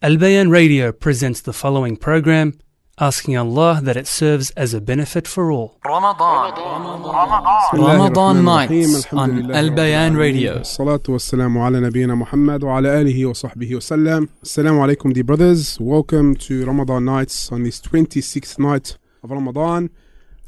Al Bayan Radio presents the following program, asking Allah that it serves as a benefit for all. Ramadan, Ramadan, Ramadan nights on Al Bayan Radio. Salatu wassalamu ala nabiyina Muhammad wa ala alihi wa sahbihi wa sallam. Assalamu alaikum, dear brothers. Welcome to Ramadan nights on this 26th night of Ramadan.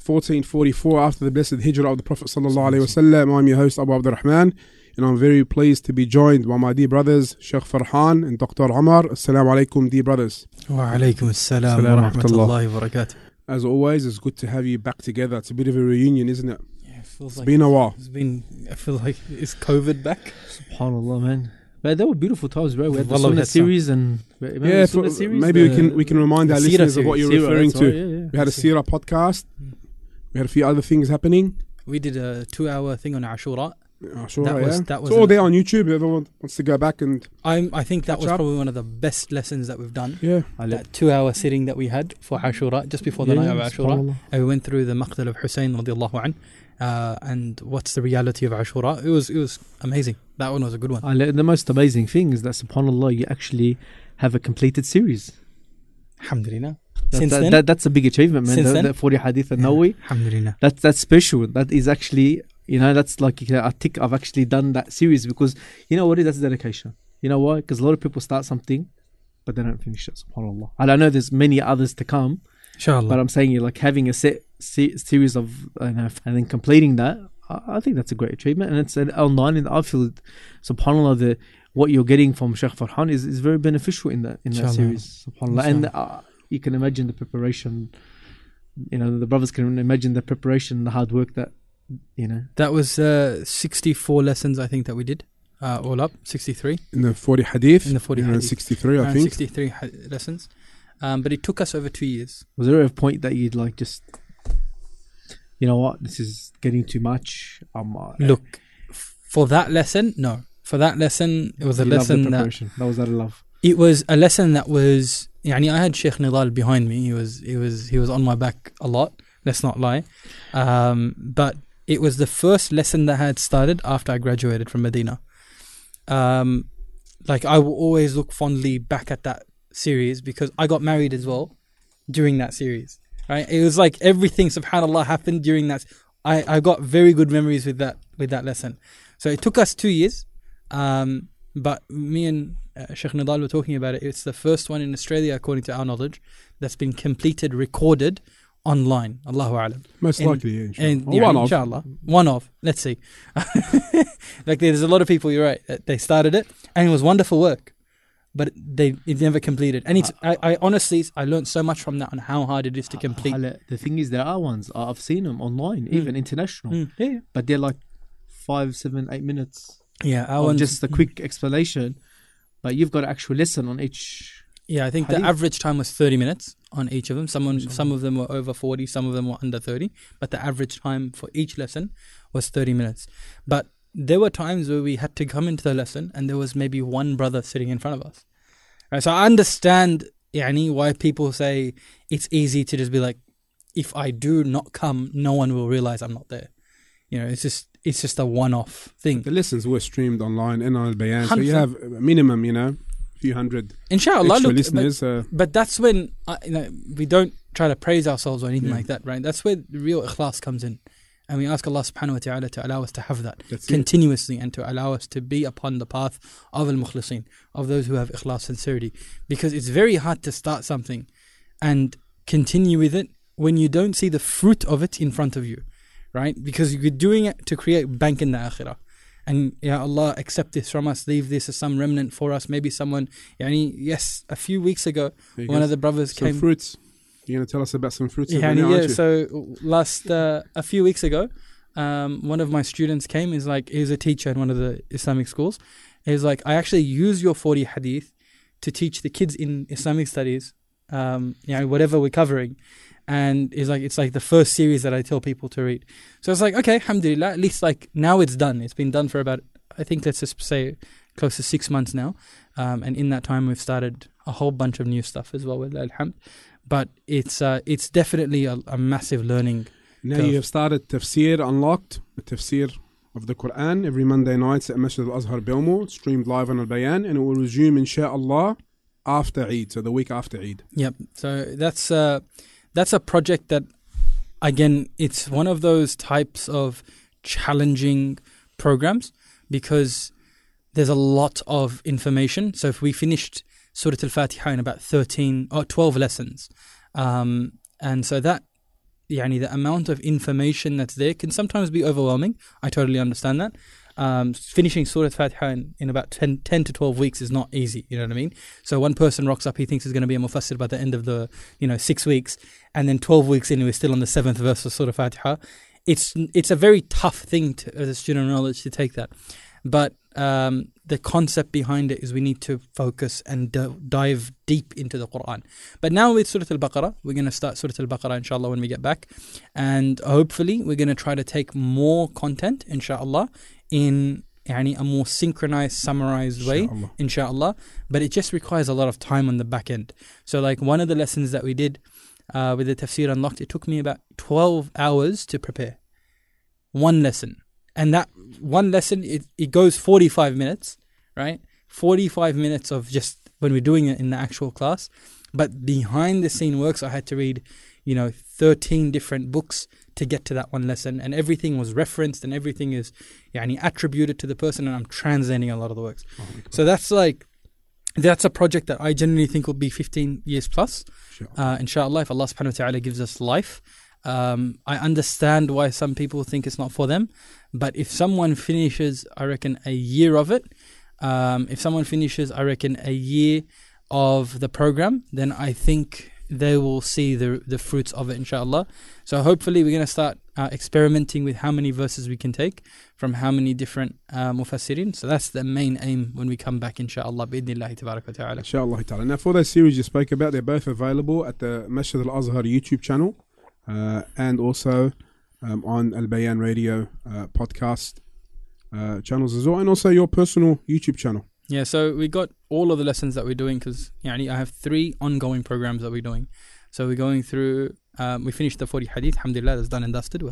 1444 after the blessed hijrah of the Prophet sallallahu alaihi wasallam. I'm your host Abu Abdurrahman. Rahman and I'm very pleased to be joined by my dear brothers, Sheikh Farhan and Dr. Omar. Assalamu alaikum, dear brothers. Wa alaikum assalam wa rahmatullahi wa barakatuh. As always, it's good to have you back together. It's a bit of a reunion, isn't it? Yeah, it feels it's like been a while. It's been, I feel like, it's COVID back? SubhanAllah, man. But there were beautiful times, bro. We had the Sunnah series and yeah, for, series, maybe we can we can remind our listeners series. of what you're Sira, referring to. Right, yeah, yeah. We had a Sira podcast. Mm. We had a few other things happening. We did a two-hour thing on Ashura, uh, sure, That yeah. was- that was it's all an- there on YouTube. Everyone wants to go back and I'm. I think that was up. probably one of the best lessons that we've done. yeah, That two-hour sitting that we had for Ashura, just before the yeah, night of Ashura, and we went through the Maqtal of Hussein radiallahu an, uh, and what's the reality of Ashura. It was. It was amazing. That one was a good one. I let- the most amazing thing is that, subhanAllah, you actually have a completed series. Alhamdulillah. That, Since that, then? that- that's a big achievement, man. Since The, then? the 40 hadith and Nawawi. Alhamdulillah. That's, that's special. That is actually, you know, that's like a tick. I've actually done that series because, you know what, it is? that's dedication. You know why? Because a lot of people start something, but they don't finish it, subhanAllah. And I know there's many others to come, Inshallah. But I'm saying you like having a set se- series of you know, and then completing that. I, I think that's a great achievement, and it's an online. And I feel, subhanallah, the what you're getting from Sheikh Farhan is, is very beneficial in that in that series. Subhanallah, and uh, you can imagine the preparation. You know, the brothers can imagine the preparation, the hard work that you know. That was uh, 64 lessons, I think, that we did. Uh, all up, 63. in the 40 hadith, In the 40 hadith. 63, I Around think. 63 ha- lessons. Um, but it took us over two years. Was there a point that you'd like just, you know what, this is getting too much? Um, uh, Look, f- for that lesson, no. For that lesson, it was a lesson that. That was out of love. it was a lesson that was. Yani, I had Sheikh Nidal behind me. He was he was he was on my back a lot. Let's not lie. Um, but it was the first lesson that I had started after I graduated from Medina. Um, like I will always look fondly back at that series because I got married as well during that series. Right? It was like everything, subhanallah, happened during that. I, I got very good memories with that with that lesson. So it took us two years, um, but me and uh, Sheikh Nidal were talking about it. It's the first one in Australia, according to our knowledge, that's been completed, recorded online. Allahu alam. Most And- likely, yeah. inshallah. And yeah, one of. inshallah, one of. Let's see. like there's a lot of people. You're right. They started it, and it was wonderful work, but they it never completed. And it's I, I honestly I learned so much from that on how hard it is to complete. Hala, The thing is, there are ones I've seen them online, even international, Mm, yeah, yeah. but they're like five, seven, eight minutes Yeah, our of ones- just a quick explanation. But you've got an actual lesson on each. Yeah, I think the average time was 30 minutes on each of them. Someone, some of them were over 40, some of them were under 30, but the average time for each lesson was 30 minutes. But there were times where we had to come into the lesson and there was maybe one brother sitting in front of us. Right, so I understand yani, why people say it's easy to just be like, if I do not come, no one will realize I'm not there. You know, it's just it's just a one-off thing. The lessons were streamed online in Al Bayan, so you have a minimum, you know, few hundred Inshallah, look, but- listeners. uh, But that's when uh, you know, we don't try to praise ourselves or anything Yeah. like that, right? That's where the real ikhlas comes in. And we ask Allah subhanahu wa ta'ala to allow us to have that that's it. continuously and to allow us to be upon the path of al mukhlisin, of those who have ikhlas sincerity. Because it's very hard to start something and continue with it when you don't see the fruit of it in front of you, right? Because you're doing it to create bank in the akhirah. And Ya Allah, accept this from us, leave this as some remnant for us. Maybe someone, yani, yes, a few weeks ago, one go. of the brothers some came. fruits. You're going to tell us about some fruits Yeah, now, yeah. So last uh, a few weeks ago, um, one of my students came. Is like he's a teacher in one of the Islamic schools. He's like, I actually use your forty hadith to teach the kids in Islamic studies. Um, you know, whatever we're covering, and it's like it's like the first series that I tell people to read. So it's like, okay, alhamdulillah. At least like now it's done. It's been done for about I think let's just say close to six months now. Um, and in that time, we've started a whole bunch of new stuff as well. With alhamd, but it's uh, it's definitely a, a massive learning. Now Curve. you have started Tafsir Unlocked, the Tafsir of the Quran, every Monday nights at Masjid Al Azhar Belmore, streamed live on Al Bayan, and it will resume, inshallah, after Eid, so the week after Eid. Yep. So that's uh, that's a project that, again, it's one of those types of challenging programs because there's a lot of information. So if we finished Surah Al-Fatiha in about 13 or 12 lessons, um, and so that, yani the amount of information that's there can sometimes be overwhelming. I totally understand that. Um, finishing Surah Al-Fatiha in, in about 10, 10 to 12 weeks is not easy, you know what I mean? So one person rocks up, he thinks he's going to be a mufassir by the end of the, you know, six weeks, and then 12 weeks in, we're still on the seventh verse of Surah Al-Fatiha. It's, it's a very tough thing to, as a student of knowledge to take that. But um, the concept behind it is we need to focus and d- dive deep into the Quran. But now with Surah Al Baqarah, we're going to start Surah Al Baqarah inshallah when we get back. And hopefully, we're going to try to take more content inshallah in يعني, a more synchronized, summarized way Inshallah. inshallah. But it just requires a lot of time on the back end. So, like one of the lessons that we did uh, with the Tafsir Unlocked, it took me about 12 hours to prepare. One lesson. And that one lesson, it, it goes 45 minutes, right? 45 minutes of just when we're doing it in the actual class. But behind the scene works, I had to read, you know, 13 different books to get to that one lesson. And everything was referenced and everything is yani, attributed to the person. And I'm translating a lot of the works. So that's like, that's a project that I genuinely think will be 15 years plus. Uh, inshallah, if Allah subhanahu wa ta'ala gives us life. Um, I understand why some people think it's not for them, but if someone finishes, I reckon, a year of it, um, if someone finishes, I reckon, a year of the program, then I think they will see the the fruits of it, inshallah. So hopefully, we're going to start uh, experimenting with how many verses we can take from how many different uh, mufassirin. So that's the main aim when we come back, inshallah, bi'idhnillahi ta'ala. Inshallah ta'ala. Now, for those series you spoke about, they're both available at the Masjid Al Azhar YouTube channel uh, and also um, on Al Bayan Radio uh, podcast uh, channels as well, and also your personal YouTube channel. Yeah, so we got all of the lessons that we're doing because yani, I have three ongoing programs that we're doing. So we're going through, um, we finished the 40 hadith, alhamdulillah, that's done and dusted.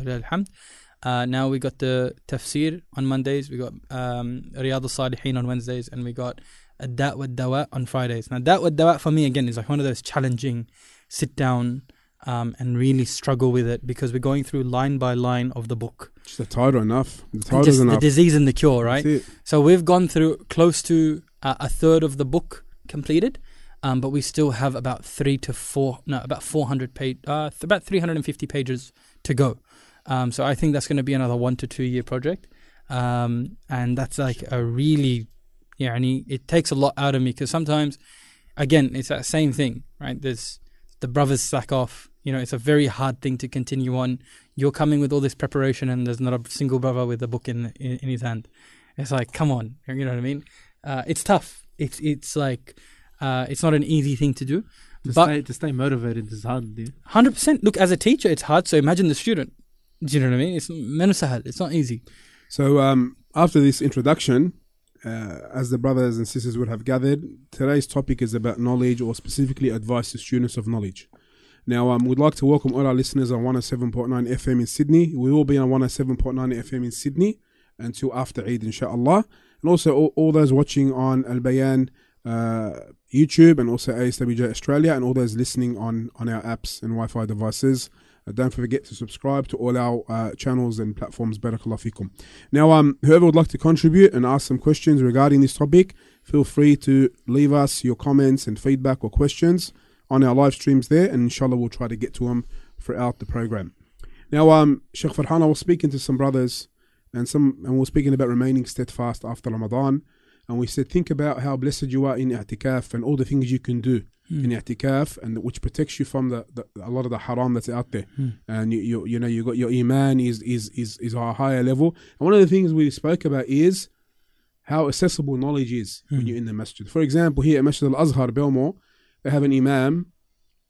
Uh, now we got the tafsir on Mondays, we got um, Riyadh al-Salihin on Wednesdays, and we got Ad-Dat wa Dawa on Fridays. Now, Dat wa Dawa for me, again, is like one of those challenging sit down um, and really struggle with it because we're going through line by line of the book. Just the title enough. The And title's just the enough. disease and the cure, right? So we've gone through close to uh, a third of the book completed, um, but we still have about three to four, no, about 400 page, uh, th- about 350 pages to go. Um, so I think that's going to be another one to two year project, um, and that's like a really, yeah, and it takes a lot out of me because sometimes, again, it's that same thing, right? There's the brothers slack off. You know, it's a very hard thing to continue on. You're coming with all this preparation, and there's not a single brother with a book in in, in his hand. It's like, come on, you know what I mean? Uh, it's tough. It's it's like uh, it's not an easy thing to do. To, But- stay, to stay motivated is hard. Yeah. Hundred percent. Look, as a teacher, it's hard. So imagine the student. Do you know what I mean? It's menusahal. It's not easy. So, um, after this introduction, uh, as the brothers and sisters would have gathered, today's topic is about knowledge or specifically advice to students of knowledge. Now, um, we'd like to welcome all our listeners on 107.9 FM in Sydney. We will be on 107.9 FM in Sydney until after Eid, inshallah. And also all, all those watching on Al Bayan uh, YouTube and also ASWJ Australia and all those listening on, on our apps and Wi Fi devices. Uh, don't forget to subscribe to all our uh, channels and platforms. Barakallah fikum. Now, um, whoever would like to contribute and ask some questions regarding this topic, feel free to leave us your comments and feedback or questions on our live streams there, and inshallah we'll try to get to them throughout the program. Now, um, Sheikh Farhan, I was speaking to some brothers, and some, and we are speaking about remaining steadfast after Ramadan, and we said think about how blessed you are in i'tikaf and all the things you can do Hmm. in i'tikaf, and which protects you from the, the a lot of the haram that's out there Hmm. and you, you you know you got your iman is is is is a higher level. And one of the things we spoke about is how accessible knowledge is when Hmm. you're in the masjid. For example, here at Masjid Al Azhar Belmore, they have an imam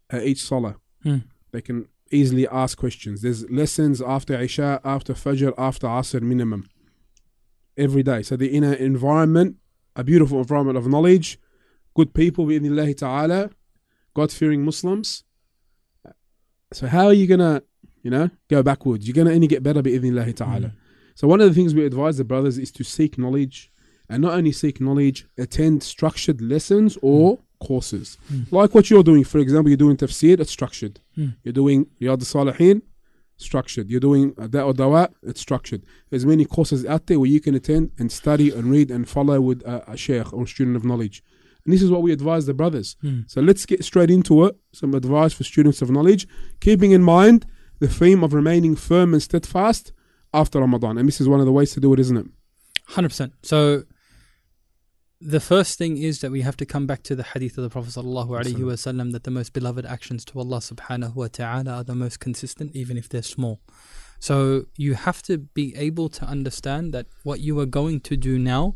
at each salah. Hmm. They can easily ask questions. There's lessons after Isha, after Fajr, after Asr minimum every day. So they're in an environment, a beautiful environment of knowledge, good people, bi'idhnillahi ta'ala, God fearing Muslims. So how are you gonna, you know, go backwards? You're gonna only get better bi'idhnillahi ta'ala. So one of the things we advise the brothers is to seek knowledge, and not only seek knowledge, attend structured lessons or courses. Mm. Like what you're doing, for example, you're doing tafsir, it's structured. Mm. You're doing Riyad al-Salihin, structured. You're doing Da'u Dawa, it's structured. There's many courses out there where you can attend and study and read and follow with a, a sheikh or student of knowledge. And this is what we advise the brothers. Mm. So let's get straight into it. Some advice for students of knowledge, keeping in mind the theme of remaining firm and steadfast after Ramadan. And this is one of the ways to do it, isn't it? Hundred percent. So the first thing is that we have to come back to the hadith of the Prophet sallallahu alaihi wasallam that the most beloved actions to Allah subhanahu wa ta'ala are the most consistent, even if they're small. So you have to be able to understand that what you are going to do now,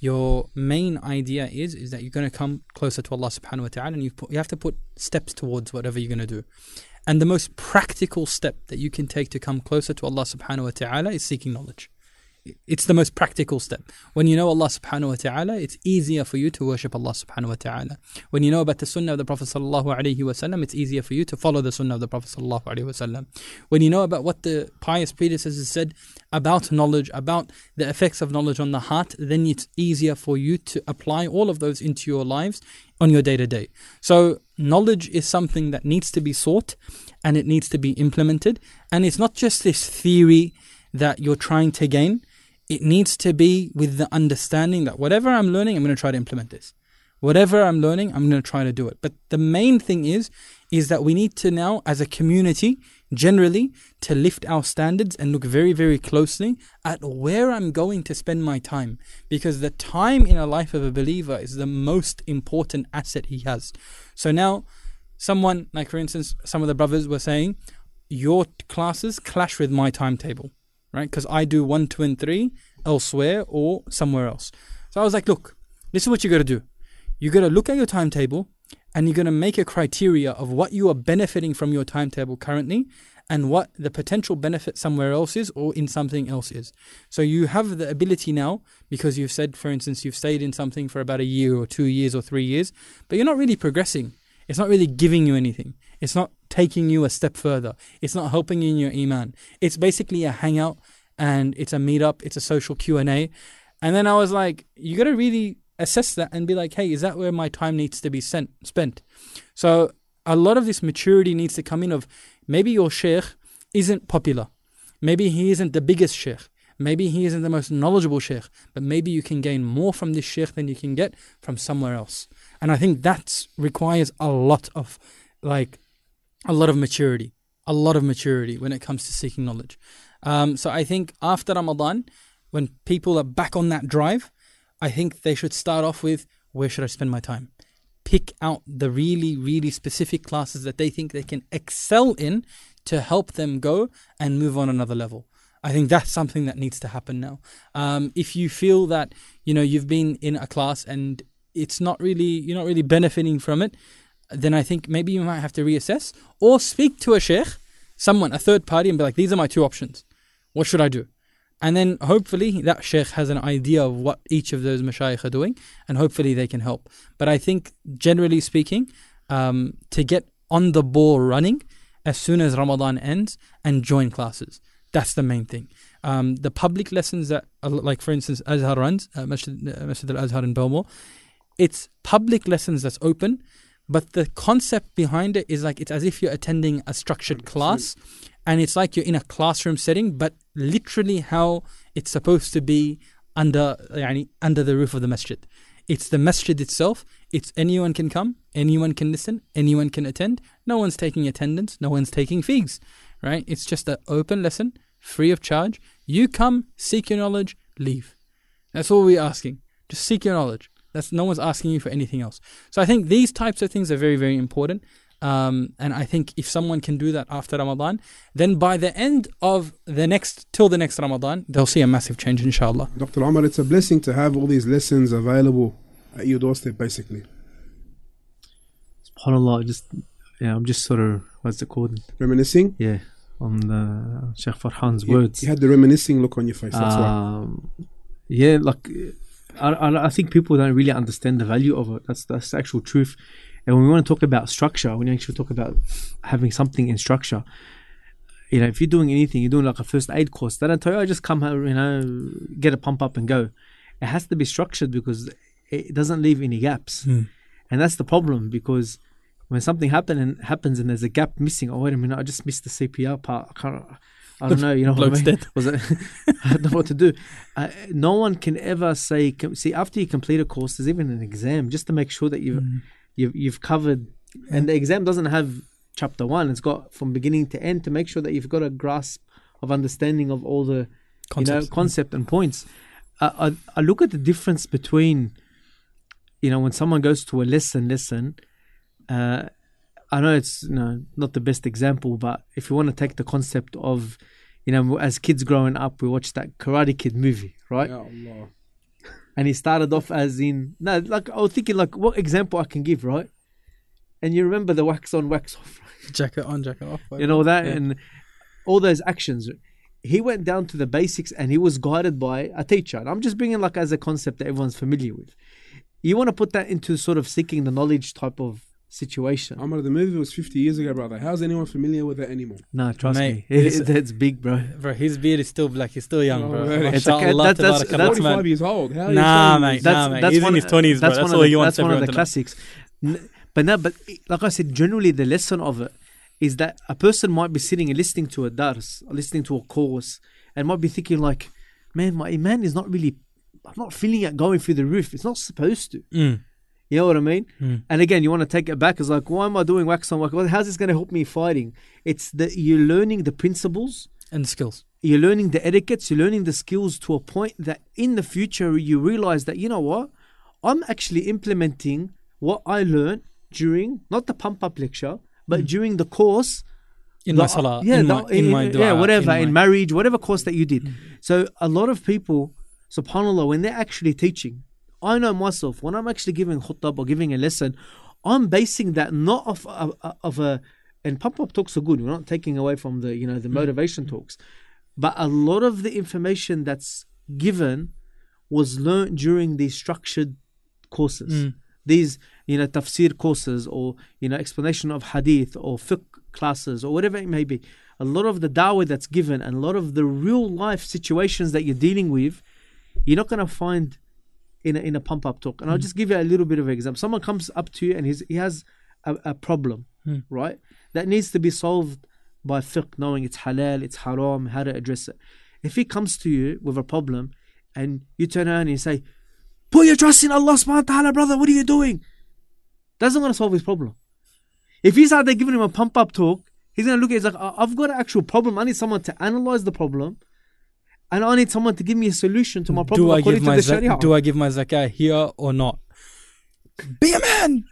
your main idea is is that you're going to come closer to Allah subhanahu wa ta'ala and you put, you have to put steps towards whatever you're going to do. And the most practical step that you can take to come closer to Allah subhanahu wa ta'ala is seeking knowledge. It's the most practical step. When you know Allah subhanahu wa ta'ala, it's easier for you to worship Allah subhanahu wa ta'ala. When you know about the sunnah of the Prophet sallallahu alaihi wasallam, it's easier for you to follow the sunnah of the Prophet sallallahu alaihi wasallam. When you know about what the pious predecessors said about knowledge, about the effects of knowledge on the heart, then it's easier for you to apply all of those into your lives on your day to day. So, knowledge is something that needs to be sought and it needs to be implemented. And it's not just this theory that you're trying to gain, it needs to be with the understanding that whatever I'm learning, I'm going to try to implement this. Whatever I'm learning, I'm going to try to do it. But the main thing is, is that we need to now, as a community, generally, to lift our standards and look very, very closely at where I'm going to spend my time. Because the time in a life of a believer is the most important asset he has. So now, someone, like for instance, some of the brothers were saying, your classes clash with my timetable, right? Because I do one, two, and three elsewhere or somewhere else. So I was like, look, this is what you got to do. You got to look at your timetable and you're going to make a criteria of what you are benefiting from your timetable currently and what the potential benefit somewhere else is or in something else is. So you have the ability now because you've said, for instance, you've stayed in something for about a year or two years or three years, but you're not really progressing. It's not really giving you anything. It's not taking you a step further. It's not helping you in your iman. It's basically a hangout and it's a meetup. It's a social Q and A. And then I was like, you got to really assess that and be like, hey, is that where my time needs to be sent, spent? So a lot of this maturity needs to come in of maybe your sheikh isn't popular. Maybe he isn't the biggest sheikh. Maybe he isn't the most knowledgeable sheikh, but maybe you can gain more from this sheikh than you can get from somewhere else. And I think that requires a lot of like a lot of maturity, a lot of maturity when it comes to seeking knowledge. Um, so I think after Ramadan, when people are back on that drive, I think they should start off with where should I spend my time? Pick out the really, really specific classes that they think they can excel in to help them go and move on another level. I think that's something that needs to happen now. Um, if you feel that you know you've been in a class and it's not really you're not really benefiting from it, then I think maybe you might have to reassess or speak to a sheikh, someone, a third party, and be like, these are my two options. What should I do? And then hopefully that sheikh has an idea of what each of those mashayikh are doing, and hopefully they can help. But I think, generally speaking, um, to get on the ball running as soon as Ramadan ends and join classes. That's the main thing. Um, the public lessons that, uh, like for instance, Azhar runs, uh, Masjid, uh, Masjid al Azhar in Belmore, it's public lessons that's open, but the concept behind it is like it's as if you're attending a structured class and it's like you're in a classroom setting but literally how it's supposed to be under yani, under the roof of the masjid. It's the masjid itself. It's anyone can come anyone can listen anyone can attend. No one's taking attendance no one's taking fees right? It's just an open lesson free of charge. You come seek your knowledge leave. That's all we're asking. Just seek your knowledge. That's no one's asking you for anything else. So I think these types of things are very, very important. Um, and I think if someone can do that after Ramadan, then by the end of the next, till the next Ramadan, they'll see a massive change, inshallah. Dr. Omar, it's a blessing to have all these lessons available at your doorstep, basically. SubhanAllah, I just yeah, I'm just sort of what's it called? Reminiscing. Yeah, on the Sheikh Farhan's You- words. You, had the reminiscing look on your face. That's why. um, yeah, like I, I, I think people don't really understand the value of it. That's that's the actual truth. And when we want to talk about structure, when you actually talk about having something in structure, you know, if you're doing anything, you're doing like a first aid course. They don't tell you, I just come, you know, get a pump up and go. It has to be structured because it doesn't leave any gaps. Hmm. and that's the problem because when something happen and happens and there's a gap missing. Oh wait a minute, I just missed the CPR part. I can't. I don't know. You know what I mean? dead. Was it? I don't know what to do. Uh, no one can ever say. com- See, after you complete a course, there's even an exam just to make sure that you've Mm. you've you've covered. And the exam doesn't have chapter one. It's got from beginning to end to make sure that you've got a grasp of understanding of all the Concepts. you know concept and points. Uh, I I look at the difference between, you know, when someone goes to a lesson, lesson. Uh, I know it's you know, not the best example, but if you want to take the concept of, you know, as kids growing up, we watched that Karate Kid movie, right? Oh, ya Allah. And he started off as in no, like I was thinking, like what example I can give, right? And you remember the wax on, wax off, jacket on, jacket off. you know that, Yeah. and all those actions. He went down to the basics, and he was guided by a teacher. And I'm just bringing like as a concept that everyone's familiar with. You want to put that into sort of seeking the knowledge type of situation. Amr, the movie was 50 years ago, brother. How's anyone familiar with it anymore? No, trust Mate, me, it, it's- it's big, bro. Bro, his beard is still black. He's still young, Oh, bro. really? It's okay, Mashallah, that- that's- tabarakallah, that's 45 man. years old. How are you Nah, mate, this? nah, mate. He's in his of- 20s, bro. That's one all of he the, That's one of the classics. But no, but like I said, generally the lesson of it is that a person might be sitting and listening to a dars, listening to a course, and might be thinking like, "Man, my iman is not really. I'm not feeling it going through the roof. It's not supposed to." Mm. You know what I mean? Mm. And again, you want to take it back. It's like, why am I doing wax on wax? Well, how's this going to help me fighting? It's that you're learning the principles And the skills. you're learning the etiquettes, you're learning the skills to a point that in the future you realize that you know what, I'm actually implementing what I learned during not the pump up lecture, but during the course. In the- my salah. yeah, in the- my, in, my yeah, whatever, in, my- marriage, whatever course that you did. So a lot of people, subhanallah, when they're actually teaching, I know myself when I'm actually giving khutbah or giving a lesson, I'm basing that not of of, uh, uh, of a and pump up talks are good. We're not taking away from the you know the hmm. motivation talks, but a lot of the information that's given was learned during these structured courses. Mm. These you know tafsir courses or you know explanation of hadith or fiqh classes or whatever it may be. A lot of the dawah that's given and a lot of the real life situations that you're dealing with, you're not going to find in a, in a pump up talk. And I'll just give you a little bit of an example. Someone comes up to you and he's, he has a, a problem, Hmm. right? That needs to be solved by fiqh, knowing it's halal, it's haram, how to address it. If he comes to you with a problem and you turn around and you say, Put your trust in Allah subhanahu wa ta'ala, brother, what are you doing? That's not going to solve his problem. If he's out there giving him a pump up talk, he's going to look at it, he's like, I've got an actual problem. I need someone to analyze the problem. And I need someone to give me a solution to my problem do I give my zak- do I give my zakah here or not? Be a man.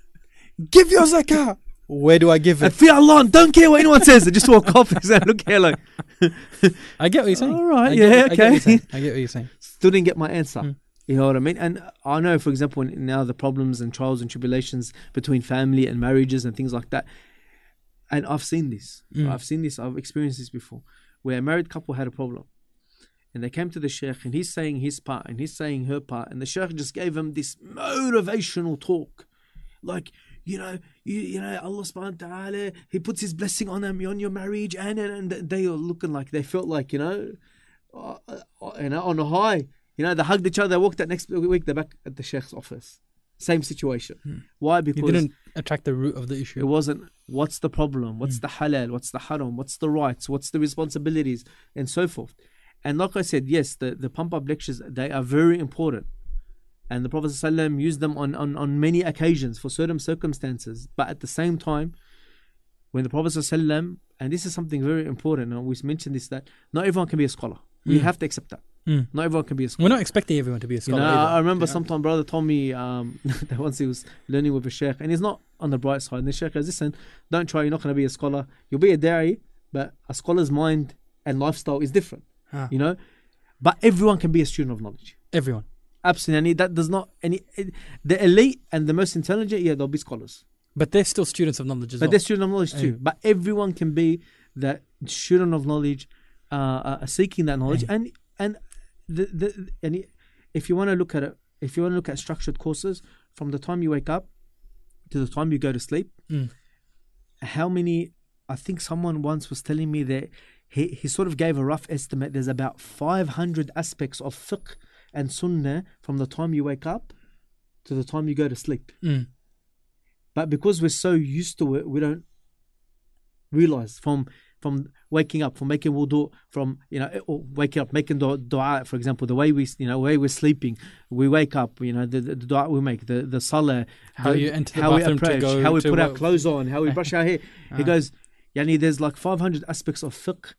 Give your zakah. Where do I give and it? fear Allah don't care what anyone says. Just walk off and say, look here, like, I get what you're saying. All right, I yeah, get, I get okay. saying. I get what you're saying. still didn't get my answer. Hmm. You know what I mean? And I know, for example, now the problems and trials and tribulations between family and marriages and things like that. And I've seen this. Mm. I've seen this. I've experienced this before, where a married couple had a problem, and they came to the sheikh, and he's saying his part, and he's saying her part, and the sheikh just gave them this motivational talk, like you know, you, you know, Allah subhanahu wa taala, He puts His blessing on them, on your marriage, and and, and they were looking like they felt like you know, uh, uh, you know, on a high. You know, they hugged each other. They walked that next week. They're back at the sheikh's office. Same situation. Why? You Because didn't attract the root of the issue. it wasn't what's the problem, what's the halal, what's the haram, what's the rights, what's the responsibilities, and so forth. And like I said, yes, the, the pump up lectures they are very important. And the Prophet ﷺ used them on, on, on many occasions for certain circumstances. But at the same time, when the Prophet ﷺ, and this is something very important, and we mentioned this that not everyone can be a scholar. We Mm. have to accept that. Mm. Not everyone can be a scholar. We're not expecting everyone to be a You scholar. know, I I remember Yeah. sometime brother told me um, that once he was learning with a sheikh, and he's not on the bright side. And the sheikh goes, "Listen, don't try. You're not going to be a scholar. You'll be a da'i, but a scholar's mind and lifestyle is different. Ah. You know, but everyone can be a student of knowledge. Everyone. Absolutely, that does not any the elite and the most intelligent. Yeah, they'll be scholars, But they're still students of knowledge as but well. they're student of knowledge too. Aye. But everyone can be that student of knowledge, uh, uh, seeking that knowledge, and and the the and if you want to look at it, if you want to look at structured courses, from the time you wake up to the time you go to sleep, Mm. how many? I think someone once was telling me that he he sort of gave a rough estimate. There's about 500 aspects of fiqh and sunnah from the time you wake up to the time you go to sleep. Mm. but because we're so used to it, we don't realize from from waking up, from making wudu, from you know, or waking up, making du- dua. For example, the way we you know way we're sleeping, we wake up. You know, the, the, dua we make, the the salah, How the- you enter the how we bathroom to go how we put our clothes on, how we brush our hair. he Ah. goes, Yani, there's like 500 aspects of fiqh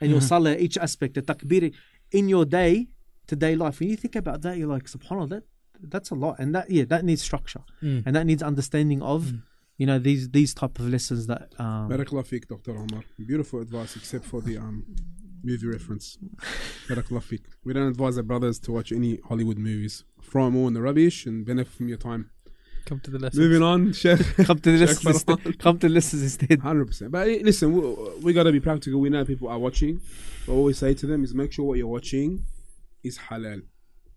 and your Mhm. salah, each aspect, the takbir in your day to day life. When you think about that, you're like, subhanAllah, that, that's a lot. And that, yeah, that needs structure Mm. and that needs understanding of, Mm. you know, these these type of lessons that. Um, Barakallah feek, Dr. Omar. Beautiful advice, except for the um, movie reference. Barakallah feek. We don't advise our brothers to watch any Hollywood movies. Throw them all in the rubbish and benefit from your time. Come to the lesson. Moving on, Sheikh. come to the lessons. Come to the lessons instead. Hundred percent. But listen, we, we got to be practical. We know people are watching. What we say to them is make sure what you're watching is halal,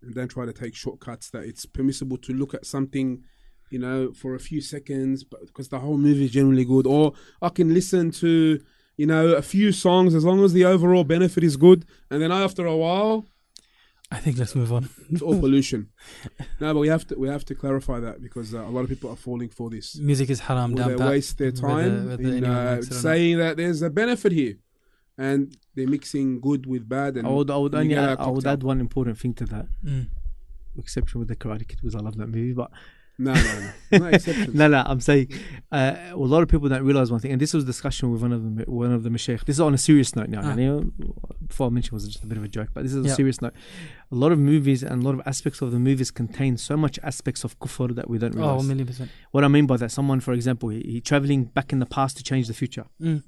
and don't try to take shortcuts. That it's permissible to look at something, you know, for a few seconds, but because the whole movie is generally good. Or I can listen to, you know, a few songs as long as the overall benefit is good, and then after a while, I think let's move on. it's all pollution. no, but we have to we have to clarify that because uh, a lot of people are falling for this. Music is haram Will they pat. waste their time whether in uh, likes it or not. saying that there's a benefit here, and they're mixing good with bad. And I would, I would only add, I would add one important thing to that, Mm. exception with the Karate Kid, because I love that movie. But no, no, no, no exceptions. no, no, I'm saying uh, a lot of people don't realize one thing, and this was a discussion with one of the one of the mashaykh. This is on a serious note now. Ah. you know, before I mentioned it was just a bit of a joke, but this is a serious note. A lot of movies and a lot of aspects of the movies contain so much aspects of kufr that we don't Oh, realize. a million percent. what I mean by that, someone, for example, he, he traveling back in the past to change the future. Mm.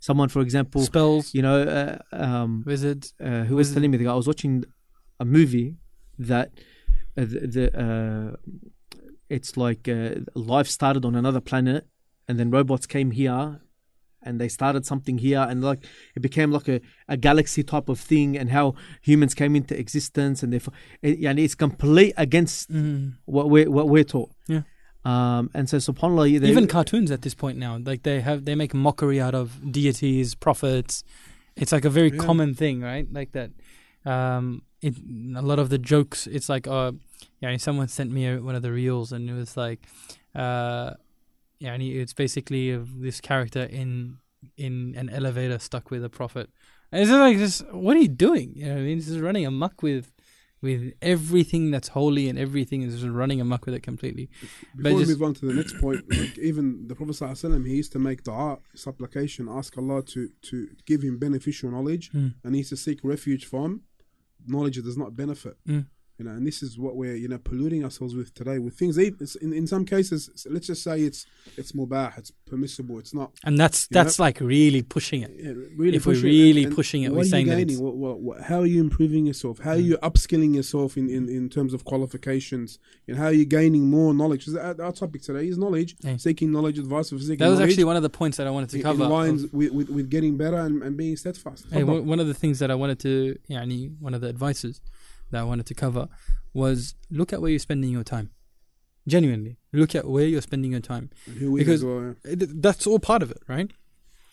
Someone, for example, Spells, you know, uh, um, wizards. uh, who was telling me the guy I was watching a movie that the, the uh, it's like uh, life started on another planet and then robots came here and they started something here and like it became like a, a galaxy type of thing and how humans came into existence and therefore it, and it's complete against Mm. what we're what we're taught Yeah. um and so subhanallah they, Even cartoons at this point now, like they have, they make mockery out of deities, prophets. It's like a very Yeah. common thing, right? Like that. Um, it, a lot of the jokes, it's like, uh, yeah, someone sent me a, one of the reels, and it was like, uh, yeah, and it's basically this character in in an elevator stuck with a prophet. And it's just like, just what are you doing? You know, I mean, just running amuck with with everything that's holy and everything is just running amuck with it completely. Before we just- move on to the next point, like even the Prophet ﷺ, he used to make dua, supplication, ask Allah to to give him beneficial knowledge, Mm. and he used to seek refuge from knowledge does not benefit. Mm. You know, and this is what we're you know polluting ourselves with today with things. even- In, in some cases, let's just say it's it's mubah, it's permissible, it's not. And that's Yeah. that's like really pushing it. Yeah, really If we're pushing really pushing it, we're saying that What, what, what, how are you improving yourself? How are you mm. upskilling yourself in, in, in terms of qualifications? And how are you gaining more knowledge? our, our topic today is knowledge, Yeah. seeking knowledge, advice for seeking That was actually one of the points that I wanted to cover. in lines of- with, with, with getting better and, and being steadfast. hey, one of the things that I wanted to, yani, one of the advices that I wanted to cover was look at where you're spending your time. Genuinely, look at where you're spending your time. And who we because- well, yeah. It- That's all part of it, right?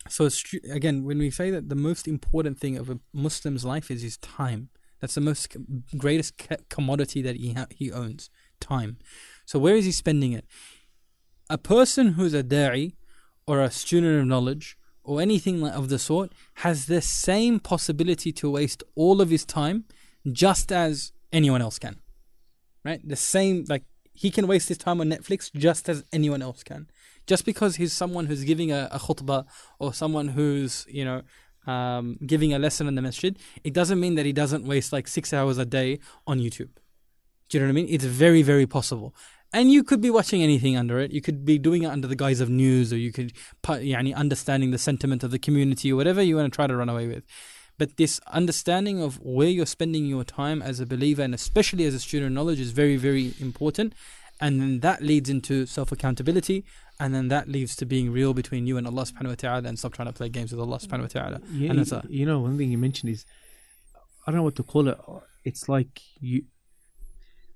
So again, when we say that the most important thing of a Muslim's life is his time, that's the most greatest commodity that he ha- he owns, time. So where is he spending it? A person who's a da'i or a student of knowledge or anything of the sort has the same possibility to waste all of his time just as anyone else can. Right? The same like he can waste his time on Netflix just as anyone else can. Just because he's someone who's giving a, a khutbah or someone who's, you know, um, giving a lesson in the masjid, it doesn't mean that he doesn't waste like six hours a day on YouTube. Do you know what I mean? It's very, very possible. And you could be watching anything under it. You could be doing it under the guise of news, or you could, yani, understanding the sentiment of the community, or whatever you want to try to run away with. But this understanding of where you're spending your time as a believer, and especially as a student of knowledge, is very, very important. And then that leads into self accountability, and then that leads to being real between you and Allah subhanahu wa ta'ala, and stop trying to play games with Allah subhanahu wa ta'ala. Yeah, And that's you, a- you know, one thing you mentioned is, I don't know what to call it. It's like you,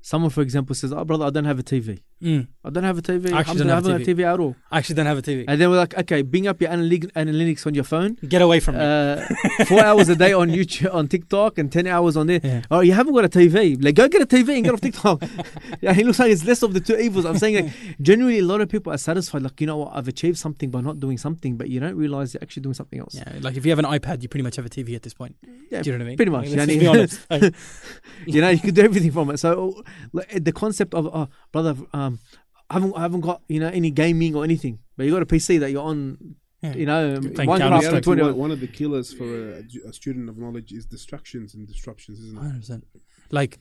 someone, for example, says, "Oh, brother, I don't have a TV." Mm. I don't have a TV. I actually don't have a having a TV at all. I actually don't have a TV. And then we're like, okay, bring up your analy- analytics on your phone. Get away from me. Uh, four hours a day on YouTube, on TikTok, and ten hours on there. Yeah. Oh, you haven't got a TV. Like, go get a TV and get off TikTok. yeah, it looks like it's less of the two evils. I'm saying, like, generally, a lot of people are satisfied. Like, you know what? I've achieved something by not doing something, but you don't realize you're actually doing something else. Yeah, like if you have an iPad, you pretty much have a TV at this point. Yeah, Do you know what I mean? pretty much, yani- just be honest. You know, you can do everything from it. So, the concept of, oh, brother, um, Um, I haven't, I haven't got, you know, any gaming or anything, but you got a PC that you're on, Yeah. you know, Playing one Counter class Strike. to 20 one, one of the killers for a, a student of knowledge is distractions and disruptions, isn't it? 100%. Like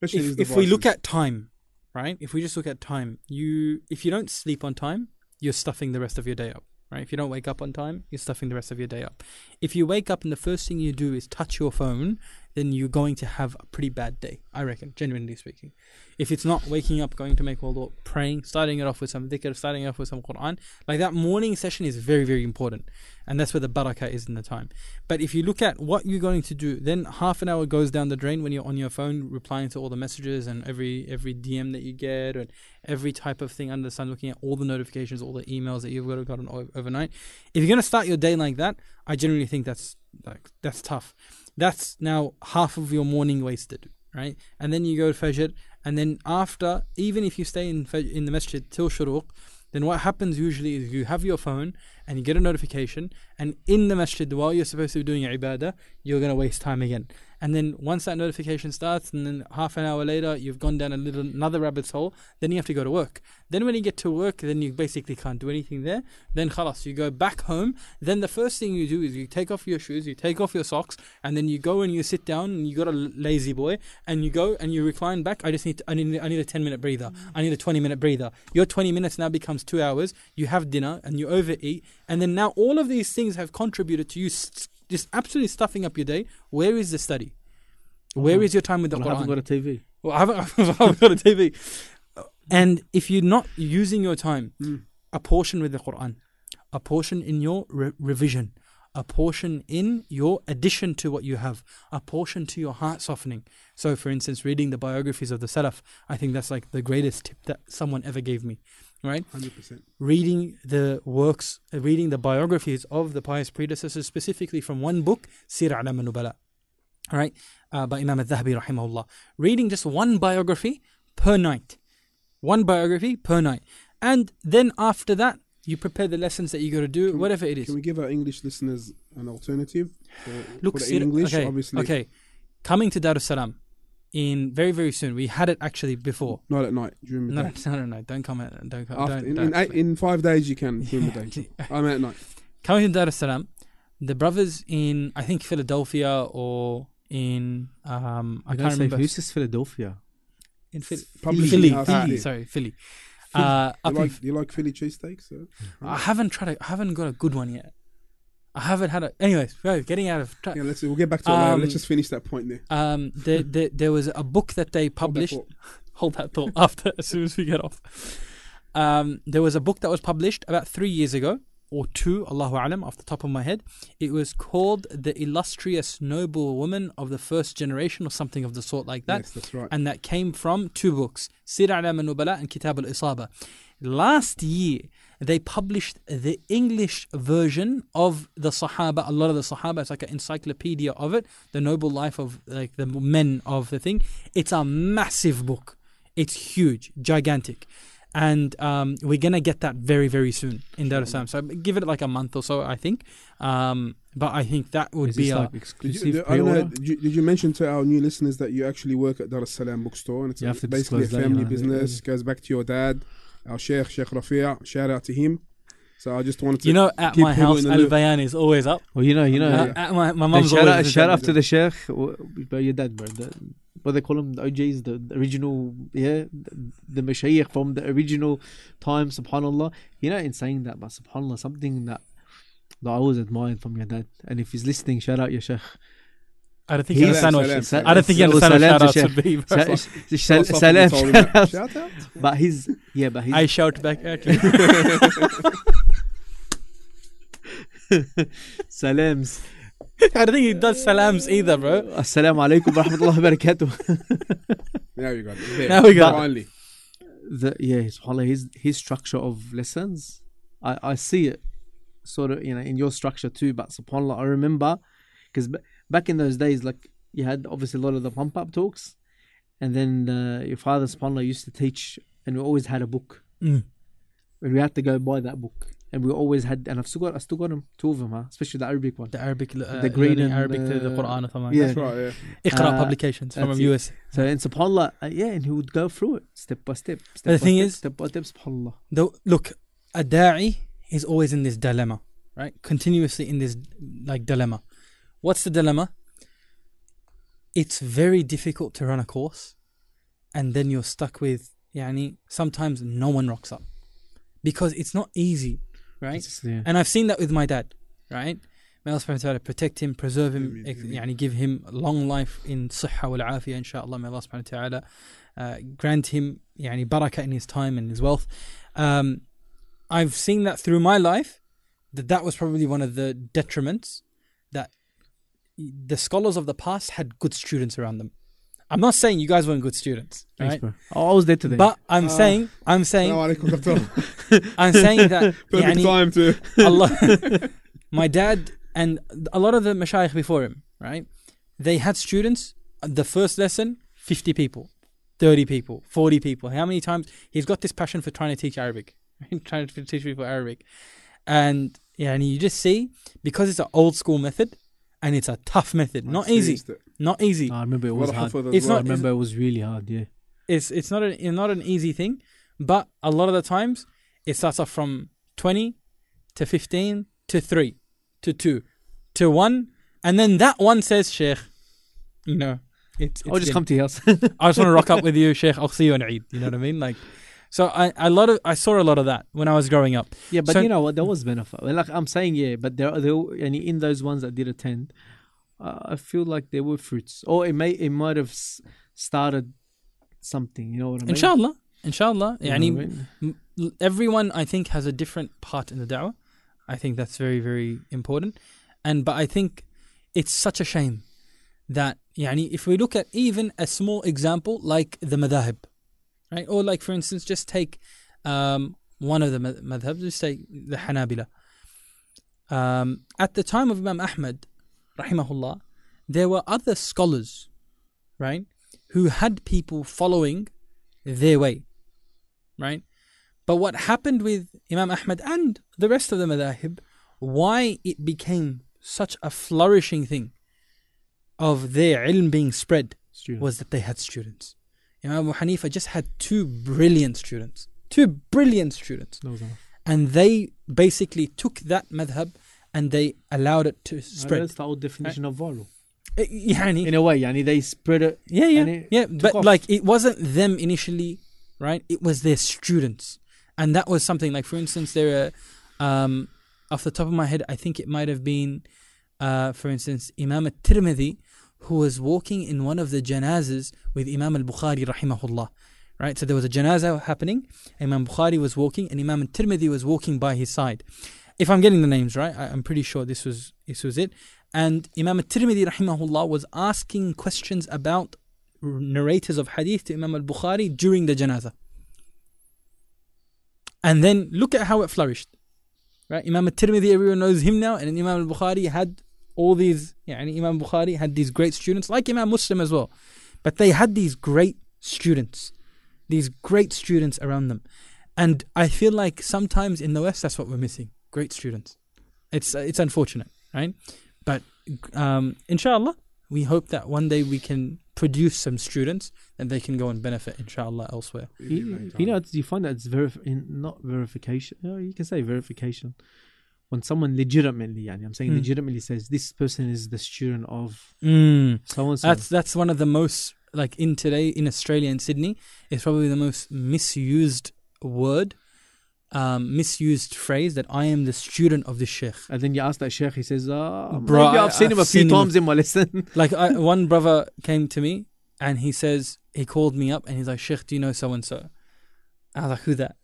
Especially if, if we look at time, right? If we just look at time, you if you don't sleep on time, you're stuffing the rest of your day up. Right? If you don't wake up on time, you're stuffing the rest of your day up. If you wake up and the first thing you do is touch your phone, then you're going to have a pretty bad day. I reckon, genuinely speaking. If it's not waking up, going to make wudu, praying, starting it off with some dhikr, starting off with some Quran, like that morning session is very, very important. And that's where the barakah is in the time. But if you look at what you're going to do, then half an hour goes down the drain when you're on your phone replying to all the messages and every every DM that you get and every type of thing under the sun, looking at all the notifications, all the emails that you've got gotten overnight. If you're going to start your day like that, I generally think that's like that's tough. That's now half of your morning wasted, right? And then you go to Fajr, and then after, even if you stay in Fajr, in the masjid till Shuruq, then what happens usually is you have your phone and you get a notification, and in the masjid while you're supposed to be doing ibadah, you're going to waste time again. And then once that notification starts, and then half an hour later, you've gone down a little another rabbit's hole. Then you have to go to work. Then when you get to work, then you basically can't do anything there. Then khalas, you go back home. Then the first thing you do is you take off your shoes, you take off your socks, and then you go and you sit down and you got a lazy boy, and you go and you recline back. I just need to, I need I need a ten minute breather. Mm. I need a twenty minute breather. Your twenty minutes now becomes two hours. You have dinner and you overeat, and then now all of these things have contributed to you s- just absolutely stuffing up your day. Where is the study? Where is your time with the Well, I Quran? haven't got a TV. Well, I haven't, I haven't got a TV. And if you're not using your time, Mm. a portion with the Quran, a portion in your re- revision, a portion in your addition to what you have, a portion to your heart softening. So, for instance, reading the biographies of the Salaf, I think that's like the greatest tip that someone ever gave me, right? Hundred percent. reading the works, reading the biographies of the pious predecessors, specifically from one book, Siyar A'lam al-Nubala, all right, uh, by Imam al-Dhahabi rahimahullah. Reading just one biography per night, one biography per night, and then after that, you prepare the lessons that you got to do, Can we- whatever it is. Can we give our English listeners an alternative? For, Look, Sir- English, okay, obviously. okay, coming to Dar es Salaam in very very soon. We had it actually before. Not at night during the No, day. no, no, no! Don't come at, don't come. After, don't, in, don't in, eight, in five days, you can during the day. I'm at night. coming to Dar es Salaam, the brothers in I think Philadelphia or in um I I can't can't say remember who's this Philadelphia? in Philly, Publishing Philly, house, Philly, yeah. sorry Philly. Philly. Uh, Do you in, like, do you like Philly cheesesteaks? sir? I haven't tried. A, I haven't got a good one yet. I haven't had a. Anyways, right, getting out of. track. Yeah, let's. We'll get back to it later. Um, Let's just finish that point there. um, there, there, there was a book that they published. hold that thought after as soon as we get off. Um, there was a book that was published about three years ago or two, Allahu Alam, off the top of my head. It was called The Illustrious Noble Woman of the First Generation or something of the sort like that. yes, that's right. And that came from two books, Siyar A'lam al-Nubala and Kitab al-Isaba. Last year, they published the English version of the Sahaba, a lot of the Sahaba. It's like an encyclopedia of it, the noble life of like the men of the thing. It's a massive book. It's huge, gigantic. And um, we're gonna get that very, very soon in Dar es Salaam. So give it like a month or so, I think. Um, but I think that would Is be this a like Did you, exclusive I don't know, did, you, did you mention to our new listeners that you actually work at Dar es Salaam bookstore and it's You have to basically a disclose that, family you know. business? Goes back to your dad, our Sheikh, Sheikh Rafee. Shout out to him. So I just wanted to. you know, at keep my house, in the Al. Bayan is always up. Well, you know, you know. Yeah. Uh, at my my mum's shout always out, shout out to the sheikh, w- but your dad, bro. The, what they call him, the OJs, the, the original, yeah, the, the mashayikh from the original time. Subhanallah. You know, in saying that, but Subhanallah, something that that I always admired from your dad. And if he's listening, shout out your sheikh. I don't think you He's- understand what Salam, she- salam. I don't think you Salam understand what to shout outs Sheikh. would be. bro. Sa- Sal- Philosophical Salam, shout out. But he's yeah, but he's I shout back at you. salams. I don't think he does salams either, bro. Assalamu alaikum wa rahmatullahi wa barakatuh. There we go. There. Now we got it. Finally. the yeah, subhanAllah, his his structure of lessons, I I see it sort of you know in your structure too. But subhanAllah, I remember because b- back in those days, like you had obviously a lot of the pump up talks, and then uh, your father subhanAllah used to teach, and we always had a book, Mm. and we had to go buy that book, and we always had, and I've still got I still got them, two of them, huh? especially the Arabic one. The Arabic, uh, The grade learning and, Arabic to the uh, Quran or something. yeah. That's right, yeah. Iqra Uh, publications from the it. US. So and subhanallah, uh, yeah, and he would go through it step by step. step the by thing step, is- step by step, subhanallah. Though, look, a da'i is always in this dilemma, right? Continuously in this like dilemma. What's the dilemma? It's very difficult to run a course, and then you're stuck with yani sometimes no one rocks up because it's not easy, right? Yeah. And I've seen that with my dad, right? May Allah subhanahu wa ta'ala protect him, preserve him, yani give him long life in sihha wal afiyah, inshaAllah. May Allah subhanahu wa ta'ala uh, grant him yani barakah in his time and his wealth. Um, I've seen that through my life, that that was probably one of the detriments the scholars of the past had good students around them. I'm not saying you guys weren't good students. Thanks, right? bro. I was there today. But I'm uh, saying, I'm saying, I'm saying that. Perfect yani, time to. Allah, my dad and a lot of the mashayikh before him, right? They had students. The first lesson, 50 people, 30 people, 40 people. How many times he's got this passion for trying to teach Arabic, trying to teach people Arabic, and yeah, and you just see because it's an old school method and it's a tough method, not easy, it. not easy. I remember it was hard. It's well. I not- remember it was really hard. Yeah. It's it's not a, not an easy thing, but a lot of the times it starts off from twenty to fifteen to three to two to one, and then that one says, Sheikh, you know, it's." it's I'll just good. come to your house. I just want to rock up with you, Sheikh. I'll see you on Eid. You know what I mean? Like, so I, a lot of I saw a lot of that when I was growing up. Yeah, but so, you know what? There was benefit. Like I'm saying, yeah, but there, there, and in those ones that did attend, uh, I feel like there were fruits, or it may, it might have started something. You know what I mean? Inshallah, inshallah. You I mean? everyone I think has a different part in the da'wah. I think that's very, very important. And but I think it's such a shame that yani, if we look at even a small example like the madhab right? Or like for instance just take um, one of the madhabs, just take the Hanabila. Um, at the time of Imam Ahmad, rahimahullah, there were other scholars, right, who had people following their way, right? But what happened with Imam Ahmad and the rest of the madahib, why it became such a flourishing thing of their ilm being spread Student. was that they had students. Imam Abu Hanifa just had two brilliant students, two brilliant students, and they basically took that madhab and they allowed it to spread. That's the old definition of volume. Uh, in a way, yani they spread it. Yeah, yeah, it yeah. But off. like, it wasn't them initially, right? It was their students, and that was something. Like, for instance, there, are, um, off the top of my head, I think it might have been, uh, for instance, Imam Tirmidhi who was walking in one of the janazas with Imam al-Bukhari, rahimahullah. Right, so there was a janazah happening. Imam Bukhari was walking, and Imam al-Tirmidhi was walking by his side. If I'm getting the names right, I, I'm pretty sure this was this was it. And Imam al-Tirmidhi, rahimahullah, was asking questions about narrators of hadith to Imam al-Bukhari during the janazah. And then look at how it flourished. Right? Imam al-Tirmidhi, everyone knows him now, and Imam al-Bukhari had all these, yani Imam Bukhari had these great students, like Imam Muslim as well. But they had these great students, these great students around them. And I feel like sometimes in the West, that's what we're missing great students. It's, uh, it's unfortunate, right? But um, inshallah, we hope that one day we can produce some students and they can go and benefit inshallah elsewhere you, you know do you find that it's verif- not verification you can say verification when someone legitimately, yani, I'm saying Hmm. legitimately says this person is the student of Mm. so and so. That's that's one of the most like in today in Australia and Sydney it's probably the most misused word, um, misused phrase that I am the student of the sheikh. And then you ask that sheikh, he says, ah, Bro, maybe I've seen him I've a few seen him- times in my lesson. Like I, one brother came to me and he says he called me up and he's like, Sheikh, do you know so and so? I was like, who that?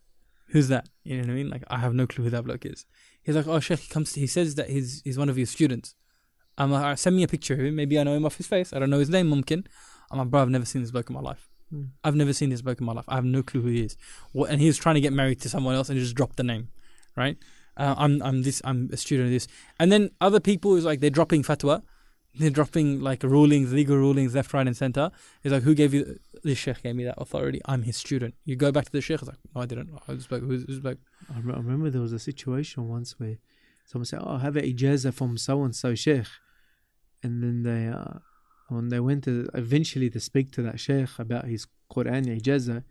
Who's that? You know what I mean? Like I have no clue who that bloke is. He's like, oh Sheikh, he comes. To, he says that he's he's one of your students. I'm like, "Alright, send me a picture of him. Maybe I know him off his face. I don't know his name. Mumkin. I'm like, bro, I've never seen this bloke in my life. Hmm. I've never seen this bloke in my life. I have no clue who he is. What, and he was trying to get married to someone else and just dropped the name, right? Uh, I'm I'm this I'm a student of this, and then other people is like they're dropping fatwa, they're dropping like rulings, legal rulings left, right, and center. It's like who gave you this sheikh gave me that authority? I'm his student. You go back to the sheikh. It's like no, I didn't. I was like I remember there was a situation once where someone said, "Oh, I have an ijaza from so and so sheikh," and then they, uh, when they went to eventually to speak to that sheikh about his Quran ijaza,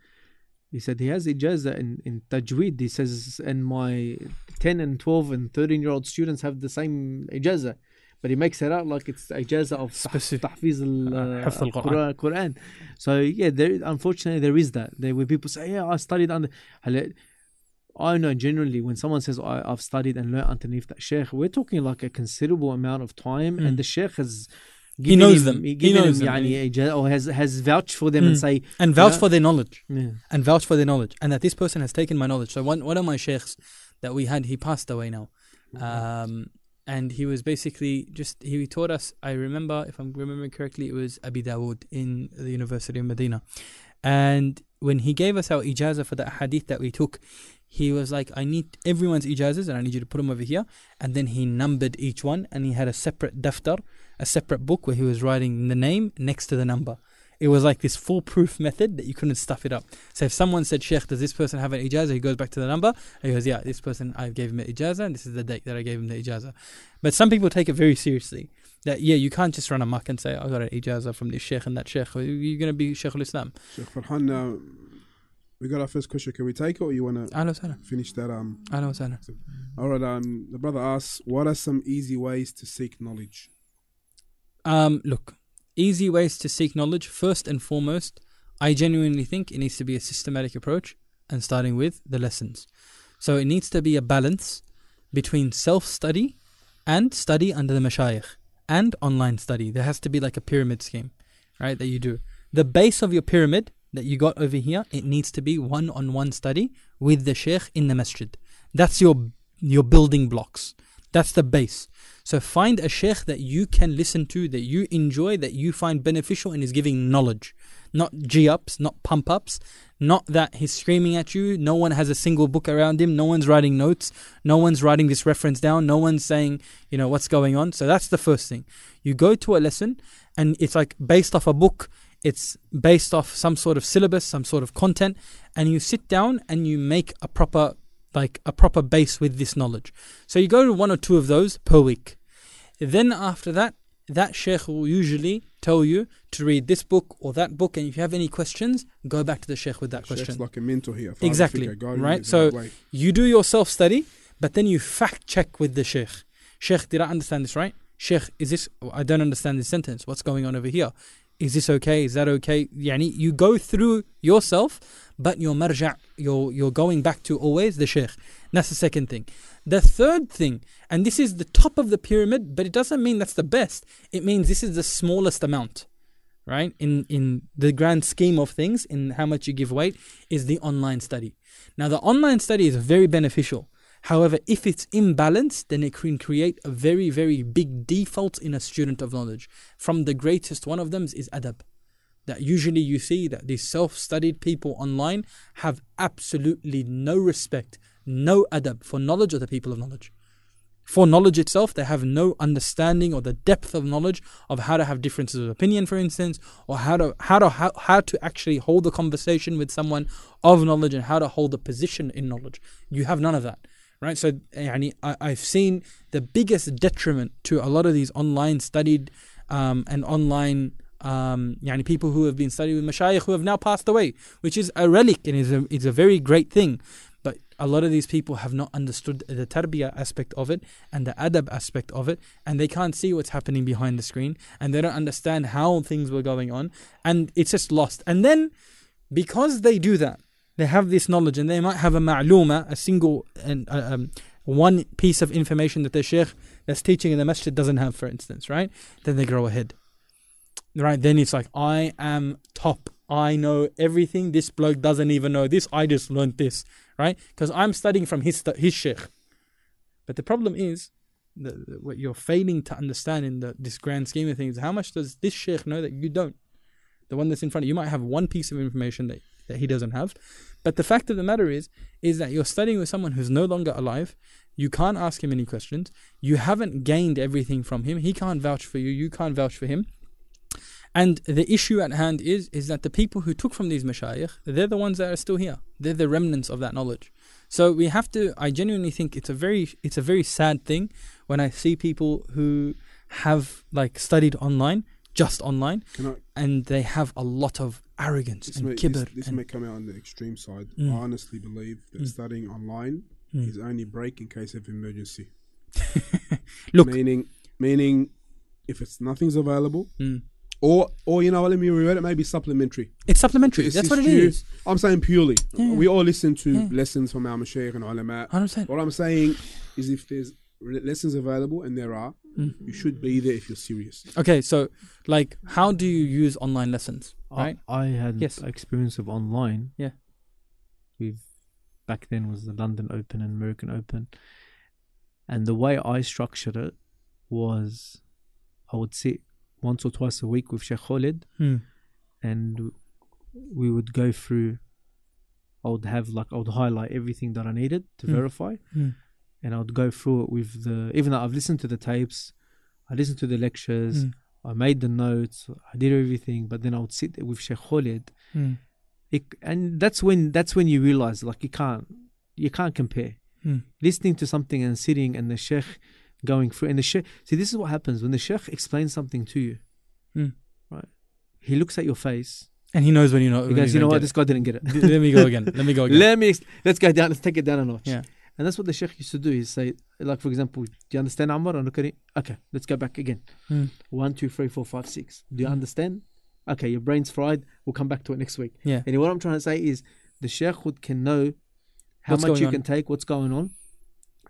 he said he has ijaza in in tajweed. He says, and my ten and twelve and thirteen year old students have the same ijaza But he makes it out like it's ijaza of Specific. tahfiz al uh, حفظ القرآن. Quran. Quran. So yeah, there unfortunately there is that. There where people say, yeah, I studied under. هلا I know generally when someone says I, I've studied and learned underneath that sheikh, we're talking like a considerable amount of time, Mm. and the sheikh has He given knows him, them. He, He given knows him, them. يعني, إجازة or has has vouched for them and Mm. say, and vouch Yeah. for their knowledge. yeah, and vouch for their knowledge and that this person has taken my knowledge. So one one of my sheikhs that we had, he passed away now, um, and he was basically just he taught us. I remember, if I'm remembering correctly, it was Abi Dawood in the University of Medina, and when he gave us our ijazah for that hadith that we took. He was like, I need everyone's ijazahs and I need you to put them over here. And then he numbered each one and he had a separate daftar, a separate book where he was writing the name next to the number. It was like this foolproof method that you couldn't stuff it up. So if someone said, Sheikh, does this person have an ijazah? He goes back to the number. And he goes, Yeah, this person, I gave him an ijazah, and this is the date that I gave him the ijazah. But some people take it very seriously. That, yeah, you can't just run amok and say, I got an ijazah from this Sheikh and that Sheikh. You're going to be Sheikh al Islam. Sheikh Farhan, uh, we got our first question. Can we take it or you want to Ahlan wa sahlan. finish that? Um, Ahlan wa sahlan. all right. Um, the brother asks, what are some easy ways to seek knowledge? Um, look, easy ways to seek knowledge. First and foremost, I genuinely think it needs to be a systematic approach and starting with the lessons. So it needs to be a balance between self study and study under the mashayikh and online study. There has to be like a pyramid scheme, right? That you do. The base of your pyramid that you got over here, it needs to be one on one study with the sheikh in the masjid. That's your your building blocks. That's the base. So find a sheikh that you can listen to, that you enjoy, that you find beneficial and is giving knowledge. Not G ups, not pump ups, not that he's screaming at you. No one has a single book around him. No one's writing notes. No one's writing this reference down. No one's saying, you know, what's going on. So that's the first thing. You go to a lesson and it's like based off a book, it's based off some sort of syllabus, some sort of content, and you sit down and you make a proper like a proper base with this knowledge. So you go to one or two of those per week. Then after that, that sheikh will usually tell you to read this book or that book, and if you have any questions, go back to the sheikh with that Sheikh's question. like a mentor here. Exactly, right? So-. You do your self study, but then you fact check with the sheikh. Sheikh, did I understand this right? Sheikh, is this? I don't understand this sentence. What's going on over here? Is this okay? Is that okay? Yani, you go through yourself, but your marja, you're, you're going back to always the sheikh. That's the second thing. The third thing, and this is the top of the pyramid, but it doesn't mean that's the best. It means this is the smallest amount, right? In in the grand scheme of things, in how much you give weight, is the online study. Now, the online study is very beneficial. However, if it's imbalanced, then it can create a very, very big default in a student of knowledge. From the greatest one of them is adab That usually you see that these self studied people online have absolutely no respect, no adab for knowledge of the people of knowledge. For knowledge itself, they have no understanding or the depth of knowledge of how to have differences of opinion, for instance, or how to how to how, how to actually hold a conversation with someone of knowledge and how to hold a position in knowledge. You have none of that right? So, يعني, I, I've seen the biggest detriment to a lot of these online studied um, and online um, yani people who have been studying with mashayikh who have now passed away, which is a relic and is a, is a very great thing. But a lot of these people have not understood the tarbiyah aspect of it and the adab aspect of it, and they can't see what's happening behind the screen, and they don't understand how things were going on, and it's just lost. And then, because they do that, they have this knowledge, and they might have a ma'luma, a single and uh, um, one piece of information that the sheikh that's teaching in the masjid doesn't have, for instance, right? Then they grow ahead Right? Then it's like, I am top. I know everything. This bloke doesn't even know this. I just learned this, right? Because I'm studying from his, his sheikh. But the problem is, the- what you're failing to understand in the, this grand scheme of things, how much does this sheikh know that you don't? the one that's in front of you. You might have one piece of information that, that he doesn't have. But the fact of the matter is, is that you're studying with someone who's no longer alive. You can't ask him any questions. You haven't gained everything from him. He can't vouch for you. You can't vouch for him. And the issue at hand is is that the people who took from these mashayikh, they're the ones that are still here. They're the remnants of that knowledge. So we have to. I genuinely think it's a very it's a very sad thing when I see people who have like studied online, just online, I, and they have a lot of arrogance and may, kibr. this, this and- may come out on the extreme side. Mm. I honestly believe that Mm. studying online Mm. is only break in case of emergency. Look, meaning, meaning, if it's nothing's available, Mm. Or or you know, what, let me reword it. Maybe supplementary. it's supplementary. To That's what it you. is. I'm saying purely. Yeah. We all listen to Yeah. lessons from our mashaykh and ulama. Hundred percent. What I'm saying is, if there's lessons available, and there are, Mm. you should be there if you're serious. Okay, so like, how do you use online lessons? Right. I, I had Yes. experience of online. Yeah. With back then was the London Open and American Open, and the way I structured it was, I would sit once or twice a week with Sheikh Khalid, Hmm. and we would go through. I would have like I would highlight everything that I needed to Mm. verify, Mm. and I would go through it with the. Even though I've listened to the tapes, I listened to the lectures. Mm. I made the notes, I did everything, but then I would sit there with Sheikh Khalid, Mm. it, and that's when that's when you realize like you can't you can't compare. Mm. Listening to something and sitting and the Sheikh going through and the Sheikh see this is what happens when the Sheikh explains something to you, Mm. right? He looks at your face. And he knows when you know. He when goes, you know what, this guy didn't get it. Let me go again. Let me go again. Let me let's go down. Let's take it down a notch. Yeah. And that's what the Sheikh used to do. He say, like for example, do you understand Ammar? And look at it. Okay, let's go back again. Hmm. One, two, three, four, five, six. Do you Hmm. understand? Okay, your brain's fried. We'll come back to it next week. Yeah. And what I'm trying to say is the Sheikh would can know how What's much you on. can take, what's going on,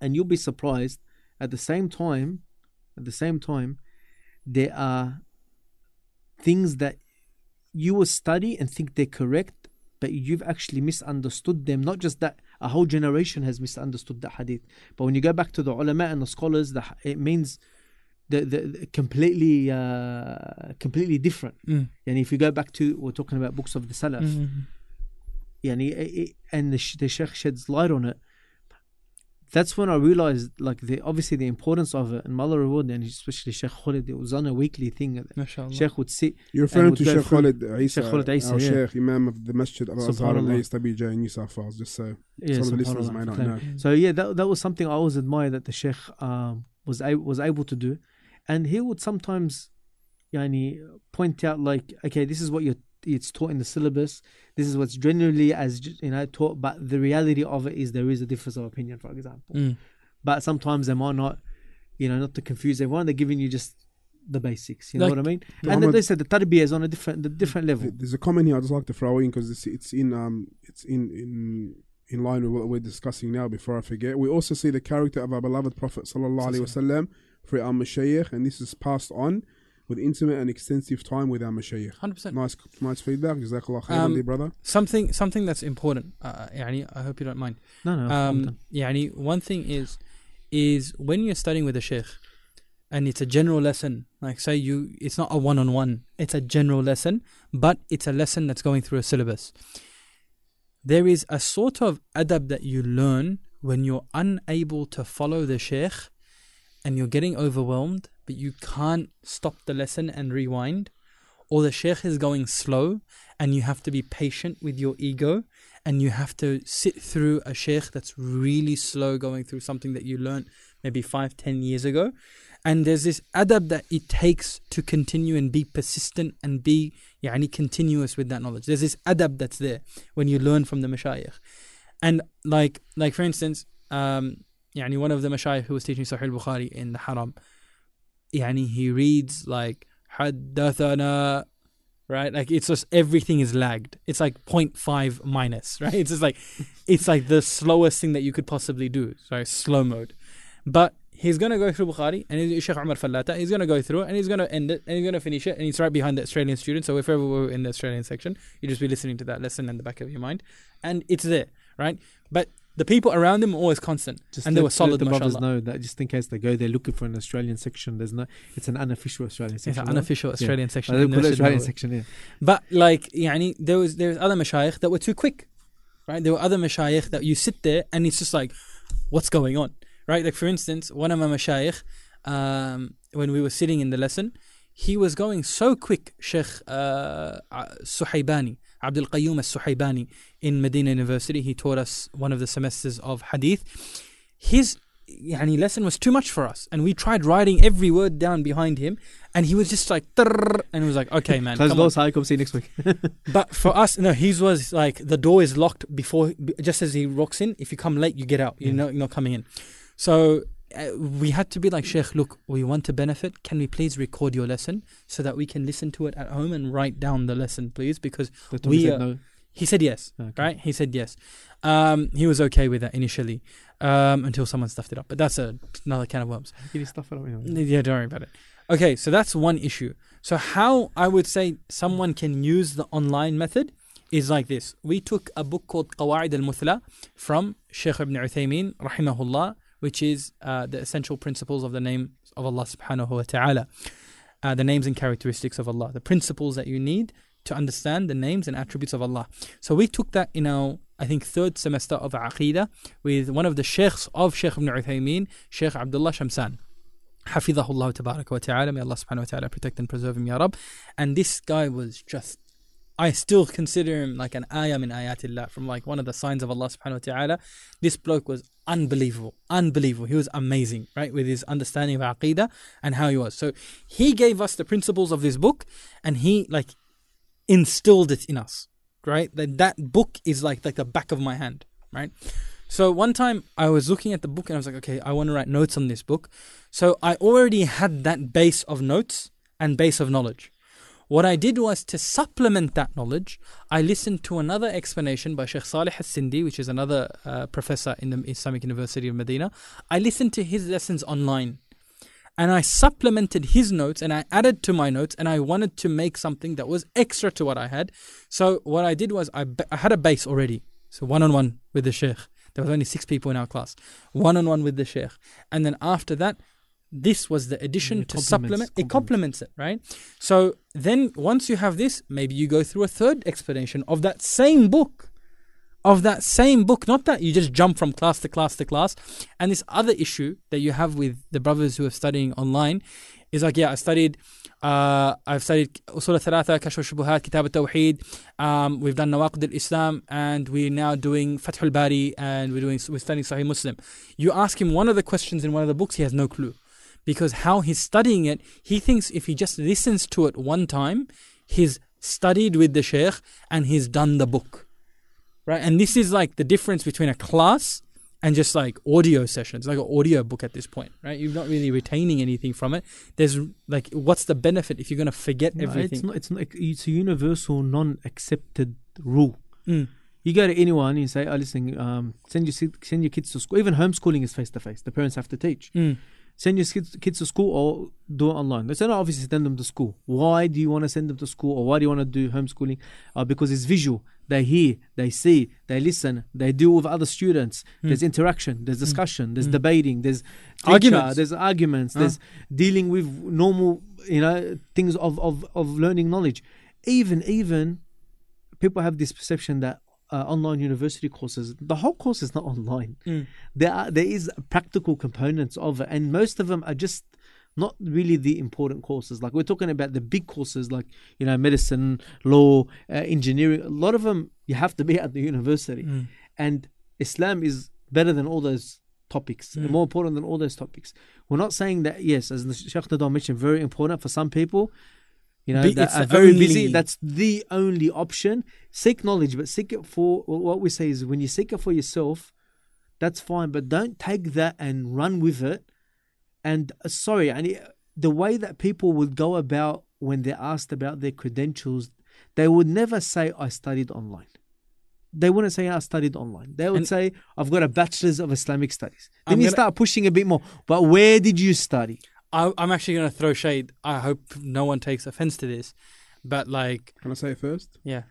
and you'll be surprised. At the same time, at the same time, there are things that you will study and think they're correct, but you've actually misunderstood them. Not just that, a whole generation has misunderstood the hadith. But when you go back to the ulama and the scholars, the, it means the, the, the completely uh, completely different. Mm. And if you go back to, we're talking about books of the Salaf, Mhm. it- it- and the, the Sheikh sheds light on it. That's when I realized, like, the obviously the importance of it, and Allah reward, and especially Sheikh Khalid, it was on a weekly thing. MashaAllah. Sheikh would sit, You're referring to go Sheikh Khalid Isa, Sheikh Khalid Isa, our yeah. Sheikh, Imam of the Masjid Al Azhar and Subhanallah. ASWJ in New South Wales, just so yeah, some of the listeners subhanallah, may not know. So yeah, that that was something I always admire that the Sheikh um, was a- was able to do, and he would sometimes, yani, point out like, okay, this is what you're it's taught in the syllabus. This is what's generally as you know taught, but the reality of it is there is a difference of opinion, for example. Mm. But sometimes they might not, you know, not to confuse everyone. They're giving you just the basics. You know what I mean? And Muhammad- they said the tarbiyah is on a different the different level. There's a comment here I'd just like to throw in because it's, it's in um it's in in in line with what we're discussing now. Before I forget, we also see the character of our beloved Prophet sallallahu alaihi wasallam for our mashayikh, and this is passed on with intimate and extensive time with our Mashayikh. 100%. Nice, nice feedback. Jazakallah khairan, um, brother. Something, something that's important. Uh, يعني, I hope you don't mind. No, no. Um, يعني, one thing is, is when you're studying with a sheikh, and it's a general lesson. Like say you, it's not a one-on-one. It's a general lesson, but it's a lesson that's going through a syllabus. There is a sort of adab that you learn when you're unable to follow the sheikh and you're getting overwhelmed but you can't stop the lesson and rewind or the sheikh is going slow and you have to be patient with your ego and you have to sit through a sheikh that's really slow going through something that you learned maybe five, ten years ago. And there's this adab that it takes to continue and be persistent and be yani, continuous with that knowledge. There's this adab that's there when you learn from the mashayikh. And like like for instance, um, Yani one of the mashayikh who was teaching Sahih Bukhari in the haram, yani he reads like haddathana right? Like it's just everything is lagged. It's like 0.5 minus, right? It's just like it's like the slowest thing that you could possibly do. So slow mode. But he's gonna go through Bukhari and Sheikh Omar Falata. he's gonna go through it and he's gonna end it and he's gonna finish it and he's right behind the Australian student. So if ever we're in the Australian section, you just be listening to that lesson in the back of your mind. And it's there, right? But the people around them were always constant, Just and they were solid. Let the brothers know that just in case they go there looking for an Australian section, there's no. It's an unofficial Australian section. It's section. an no? unofficial Australian section. I don't call it Australian section. Yeah. But like, yani, there was there's other mashayikh that were too quick, right? There were other mashayikh that you sit there and it's just like, what's going on, right? Like for instance, one of my mashayikh, um, when we were sitting in the lesson, he was going so quick, Sheikh uh, Suhaibani, Abdul Qayyum al-Suhaibani in Medina University. He taught us one of the semesters of Hadith. His yani, lesson was too much for us, and we tried writing every word down behind him, and he was just like, and it was like, okay, man, on. doors. Come see you next week. But for us, no, his was like the door is locked before, just as he walks in. If you come late, you get out. You're Yeah. not, you're not coming in. So uh, we had to be like, Sheikh, look, we want to benefit. Can we please record your lesson so that we can listen to it at home and write down the lesson, please? Because The We, said uh, no. he said yes, Okay. right? He said yes. Um, he was okay with that initially um, until someone stuffed it up. But that's a, another can of worms. Get his stuff out. Anyway. Yeah, don't worry about it. Okay, so that's one issue. So how I would say someone can use the online method is like this. We took a book called Qawaid al-Muthla from Sheikh Ibn Uthaymeen rahimahullah, which is uh, the essential principles of the name of Allah subhanahu wa ta'ala. Uh, the names and characteristics of Allah, the principles that you need to understand the names and attributes of Allah. So we took that in our, I think, third semester of Aqidah with one of the sheikhs of Sheikh Ibn Uthaymeen, Sheikh Abdullah Shamsan. Hafidhahullah tabaraka wa ta'ala. May Allah subhanahu wa ta'ala protect and preserve him, Ya Rab. And this guy was just, I still consider him like an ayah min ayatillah, from like one of the signs of Allah subhanahu wa ta'ala. This bloke was unbelievable, unbelievable. He was amazing, right, with his understanding of aqidah and how he was. So he gave us the principles of this book and he like instilled it in us, right? That that book is like like the back of my hand, right? So one time I was looking at the book and I was like, okay, I want to write notes on this book. So I already had that base of notes and base of knowledge. What I did was to supplement that knowledge, I listened to another explanation by Sheikh Salih al Sindi, which is another uh, professor in the Islamic University of Medina. I listened to his lessons online and I supplemented his notes and I added to my notes and I wanted to make something that was extra to what I had. So what I did was I, I had a base already. So one on one with the Sheikh. There was only six people in our class. One on one with the Sheikh. And then after that, this was the addition It to supplement. It complements. it, right? So then once you have this, maybe you go through a third explanation of that same book. Of that same book, not that you just jump from class to class to class. And this other issue that you have with the brothers who are studying online is like, yeah, I studied, uh, I've studied Usul al-Thalatha, Kashf al-Shubuhat, Kitab al-Tawheed, um, we've done Nawaqid al-Islam, and we're now doing Fath al-Bari, and we're doing, we're studying Sahih Muslim. You ask him one of the questions in one of the books, he has no clue. Because how he's studying it, he thinks if he just listens to it one time, he's studied with the Shaykh and he's done the book. Right? And this is like the difference between a class and just like audio sessions, like an audio book at this point, right? You're not really retaining anything from it. There's like, what's the benefit if you're going to forget No, everything? it's not. It's not. It's a universal, non-accepted rule. Mm. You go to anyone and you say, "Oh, listen, um, send your send your kids to school." Even homeschooling is face to face. The parents have to teach. Mm. Send your kids, kids to school or do it online. They say, "No, obviously send them to school." Why do you want to send them to school or why do you want to do homeschooling? Uh, because it's visual. They hear, they see, they listen, they deal with other students. There's interaction, there's discussion, there's Mm. debating, there's teacher, Arguments. there's arguments, Ah. there's dealing with normal, you know, things of, of, of learning knowledge. Even even people have this perception that uh, online university courses, the whole course is not online. Mm. There are there is practical components of it, and most of them are just not really the important courses. Like we're talking about the big courses, like you know, medicine, law, uh, engineering. A lot of them you have to be at the university, Mm. and Islam is better than all those topics, Mm. more important than all those topics. We're not saying that yes, as the Sheikh Nadal mentioned, very important for some people. You know, Be- that it's are very busy. That's the only option. Seek knowledge, but seek it for what we say is when you seek it for yourself, that's fine. But don't take that and run with it. And uh, sorry, and it- the way that people would go about when they're asked about their credentials, they would never say, "I studied online." They wouldn't say, "I studied online." They would And- say, "I've got a bachelor's of Islamic studies." Then I'm you gonna- start pushing a bit more. But where did you study? I, I'm actually going to throw shade. I hope no one takes offense to this. But like, Can I say it first? yeah.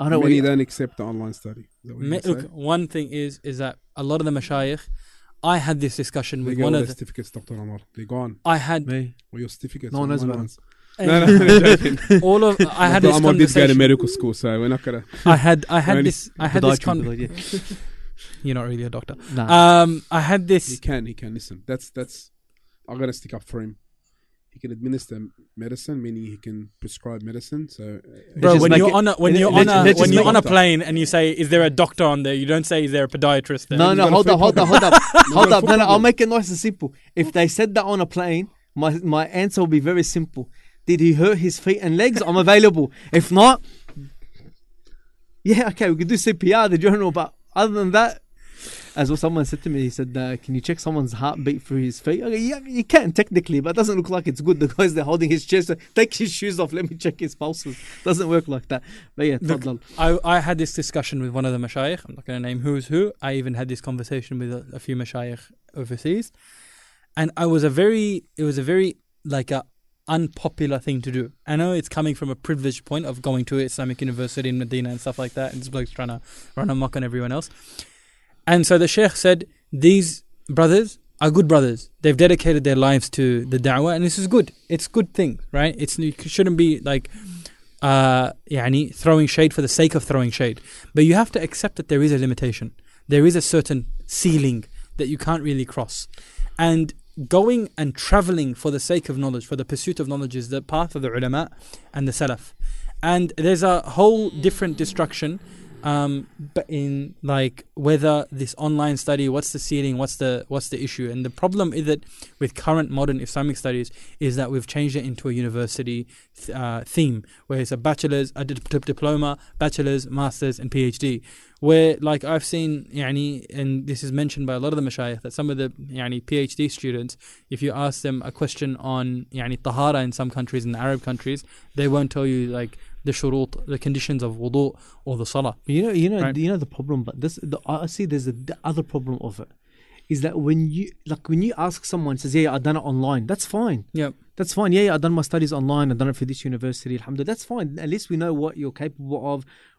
I know what Many you, don't accept the online study. Is that what you Ma- wanna look, say? one thing is is that a lot of the mashayikh, I had this discussion They with get one all of the, certificates, Dr. Anwar. They're gone. I had me. Or your certificates. No one knows online about ones. eh, No, no, no, all of I had Dr. this Anwar did go to medical school, so we're not gonna. I had I had this I had this Podiatry, con. You're not really a doctor. Nah. Um, I had this. He can, he can. Listen, that's that's. I'm gonna stick up for him. He can administer medicine, meaning he can prescribe medicine. So, uh, Bro, when you're it- on a when you're on a when you're on a plane and you say, "Is there a doctor on there?" You don't say, "Is there a podiatrist there?" No, He's no, hold up, hold up, hold up, hold up. full No, no, I'll make it nice and simple. If they said that on a plane, my my answer will be very simple. Did he hurt his feet and legs? I'm available. If not, yeah, okay, we could do CPR, the journal, but other than that, as well, someone said to me, he said, uh, "Can you check someone's heartbeat through his feet?" Okay, yeah, you can technically, but it doesn't look like it's good. The guys they're holding his chest, take his shoes off. Let me check his pulses. Doesn't work like that. But yeah, look, I, I had this discussion with one of the mashayikh. I'm not going to name who's who. I even had this conversation with a, a few mashayikh overseas, and I was a very, it was a very like a unpopular thing to do. I know it's coming from a privileged point of going to Islamic university in Medina and stuff like that, and this like trying to run amok on everyone else. And so the sheikh said, these brothers are good brothers. They've dedicated their lives to the da'wah, and this is good. It's good thing, right? It's you shouldn't be like uh, يعني, throwing shade for the sake of throwing shade. But you have to accept that there is a limitation. There is a certain ceiling that you can't really cross. And going and traveling for the sake of knowledge, for the pursuit of knowledge, is the path of the ulama and the salaf. And there's a whole different destruction um, but in like whether this online study, what's the ceiling, what's the what's the issue, and the problem is that with current modern Islamic studies is that we've changed it into a university th- uh, theme, where it's a bachelor's, a dip- dip- diploma, bachelor's, masters, and PhD. Where like I've seen, yani, and this is mentioned by a lot of the mashayikh that some of the yani, PhD students, if you ask them a question on yani, tahara in some countries, in Arab countries, they won't tell you like the shurut, the conditions of wudu or the salah. You know, you know, Right. you know the problem. But this, the, I see. There's a, the other problem of it, is that when you like when you ask someone says, "Yeah, I done it online," that's fine. Yeah, That's fine. Yeah, yeah, I done my studies online. I done it for this university. Alhamdulillah, that's fine. At least we know what you're capable of.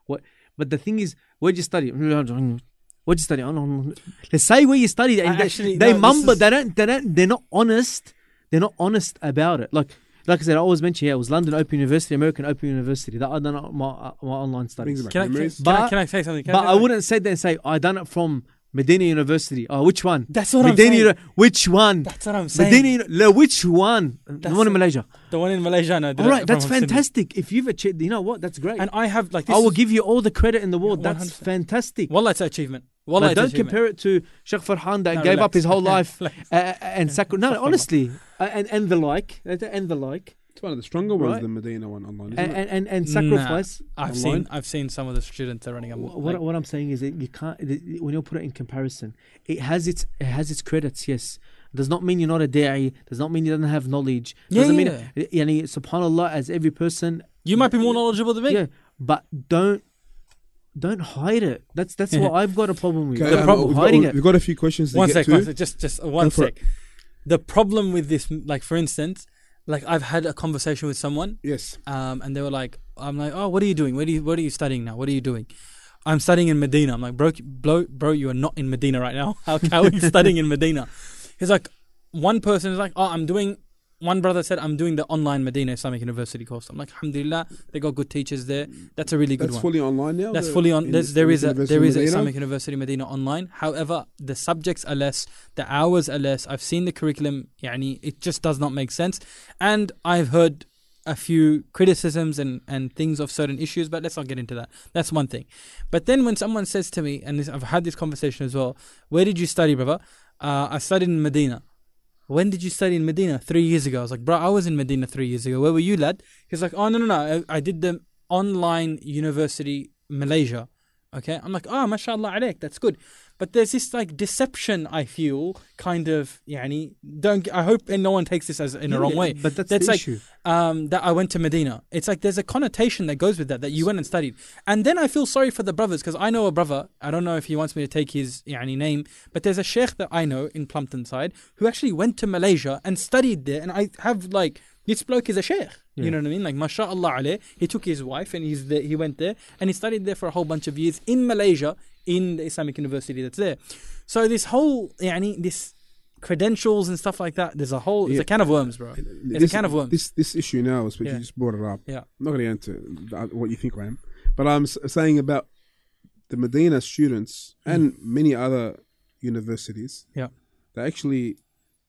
What, but the thing is, where'd you study? Where'd you study? Oh, no, no. Let's say where you studied. And I they, actually- they no, mumble. is- They don't. They don't. They're not honest. They're not honest about it. Like, like I said, I always mention. Yeah, it was London Open University, American Open University. That I done my uh, my online studies. Can I, can, memories. can But- I, can I say something? Can But say I wouldn't say that and say I done it from Medina University. Oh, which one? That's what I'm saying. Which one? That's what I'm saying. Medina, no, which one? The one in. Malaysia. the one in Malaysia. No, All right, that's fantastic. If you've achieved, you know what? That's great. And I have like this. I will give you all the credit in the world. Yeah, that's fantastic. Wallah, it's an achievement. But it's don't achievement. compare it to Sheikh Farhan that No, gave up his whole life uh, and sacri- No, honestly, uh, and and the like, uh, and the like, It's one of the stronger ones, Right. the Medina one online, isn't and it? and, and, and Nah. sacrifice. I've online? seen I've seen some of the students are running. A, Wh- like, what, what I'm saying is that you can't when you put it in comparison, it has its it has its credits. Yes, does not mean you're not a da'i. Does not mean you don't have knowledge. Yeah, Doesn't yeah. mean yani, subhanallah as every person. you might be more knowledgeable than me. Yeah, but don't don't hide it. That's that's what I've got a problem with. Okay, The um, problem we've, got, hiding it. we've got a few questions to One get sec, to. one sec, just just one Go for sec. The problem with this, like for instance, like I've had a conversation with someone, Yes. um, and they were like, "I'm like, oh, what are you doing? What are you What are you studying now? What are you doing?" I'm studying in Medina. I'm like, bro, bro, bro, you are not in Medina right now. How, how are you studying in Medina? He's like, one person is like, oh, I'm doing. One brother said, I'm doing the online Medina Islamic University course. I'm like, Alhamdulillah, they got good teachers there. That's a really good That's one. fully online now. That's fully on. There's, there is a there is? Islamic University Medina online. However, the subjects are less, the hours are less. I've seen the curriculum. Yani, it just does not make sense. And I've heard a few criticisms and, and things of certain issues, but let's not get into that. That's one thing. But then when someone says to me, and this, I've had this conversation as well, where did you study, brother? Uh, I studied in Medina. When did you study in Medina? Three years ago. I was like, bro, I was in Medina three years ago. Where were you, lad? He's like, oh, no, no, no. I, I did the online university Malaysia. Okay. I'm like, oh, mashallah alaik. That's good. But there's this like deception, I feel, kind of, yani, don't, I hope and no one takes this as in a Yeah, wrong way. But that's, That's the like- issue. Um, that I went to Medina. It's like there's a connotation that goes with that, that you went and studied. And then I feel sorry for the brothers because I know a brother, I don't know if he wants me to take his yani, name, but there's a sheikh that I know in Plumpton side who actually went to Malaysia and studied there. And I have like This bloke is a sheikh. Yeah. You know what I mean? Like, mashallah alayh. He took his wife and he's there, he went there and he studied there for a whole bunch of years in Malaysia in the Islamic university that's there. So this whole, yani, this credentials and stuff like that, there's a whole, it's Yeah. a can of worms, bro. It's a can of worms. This this issue now is what Yeah. you just brought it up. Yeah. I'm not going to get into what you think I am, but I'm saying about the Medina students and many other universities. Mm. Yeah. they actually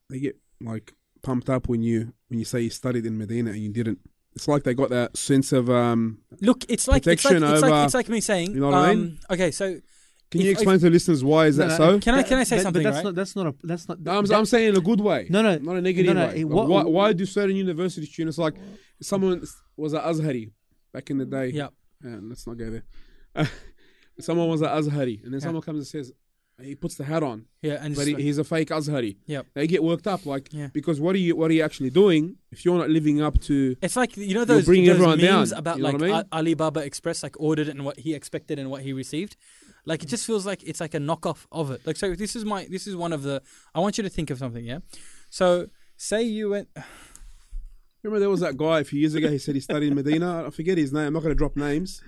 they get like pumped up when you when you say you studied in Medina and you didn't. It's like they got that sense of um. Look, it's like, it's like, Protection it's like, over- it's like me saying, You know what I um, mean? okay, so Can If- you explain to the listeners why is No, that no, so? can I, can I say But- something, But that's right? not. That's not a. That's not. No, I'm, that- I'm saying in a good way. No, no, not a negative no, no, way. it- what- why, why do certain university students like someone was at Azhari back in the day? Yeah. Yeah, let's not go there. someone was at Azhari, and then Yeah. someone comes and says he puts the hat on, Yeah, and but he, he's a fake Azhari. Yep. They get worked up, like Yeah. because what are you what are you actually doing if you're not living up to? It's like you know those, bringing those everyone memes down, about you know like what I mean? Alibaba Express like ordered and what he expected and what he received. Like it just feels like it's like a knockoff of it. Like so, this is my this is one of the. I want you to think of something, yeah. So say you went. Remember there was that guy a few years ago. He said he studied in Medina. I forget his name. I'm not going to drop names.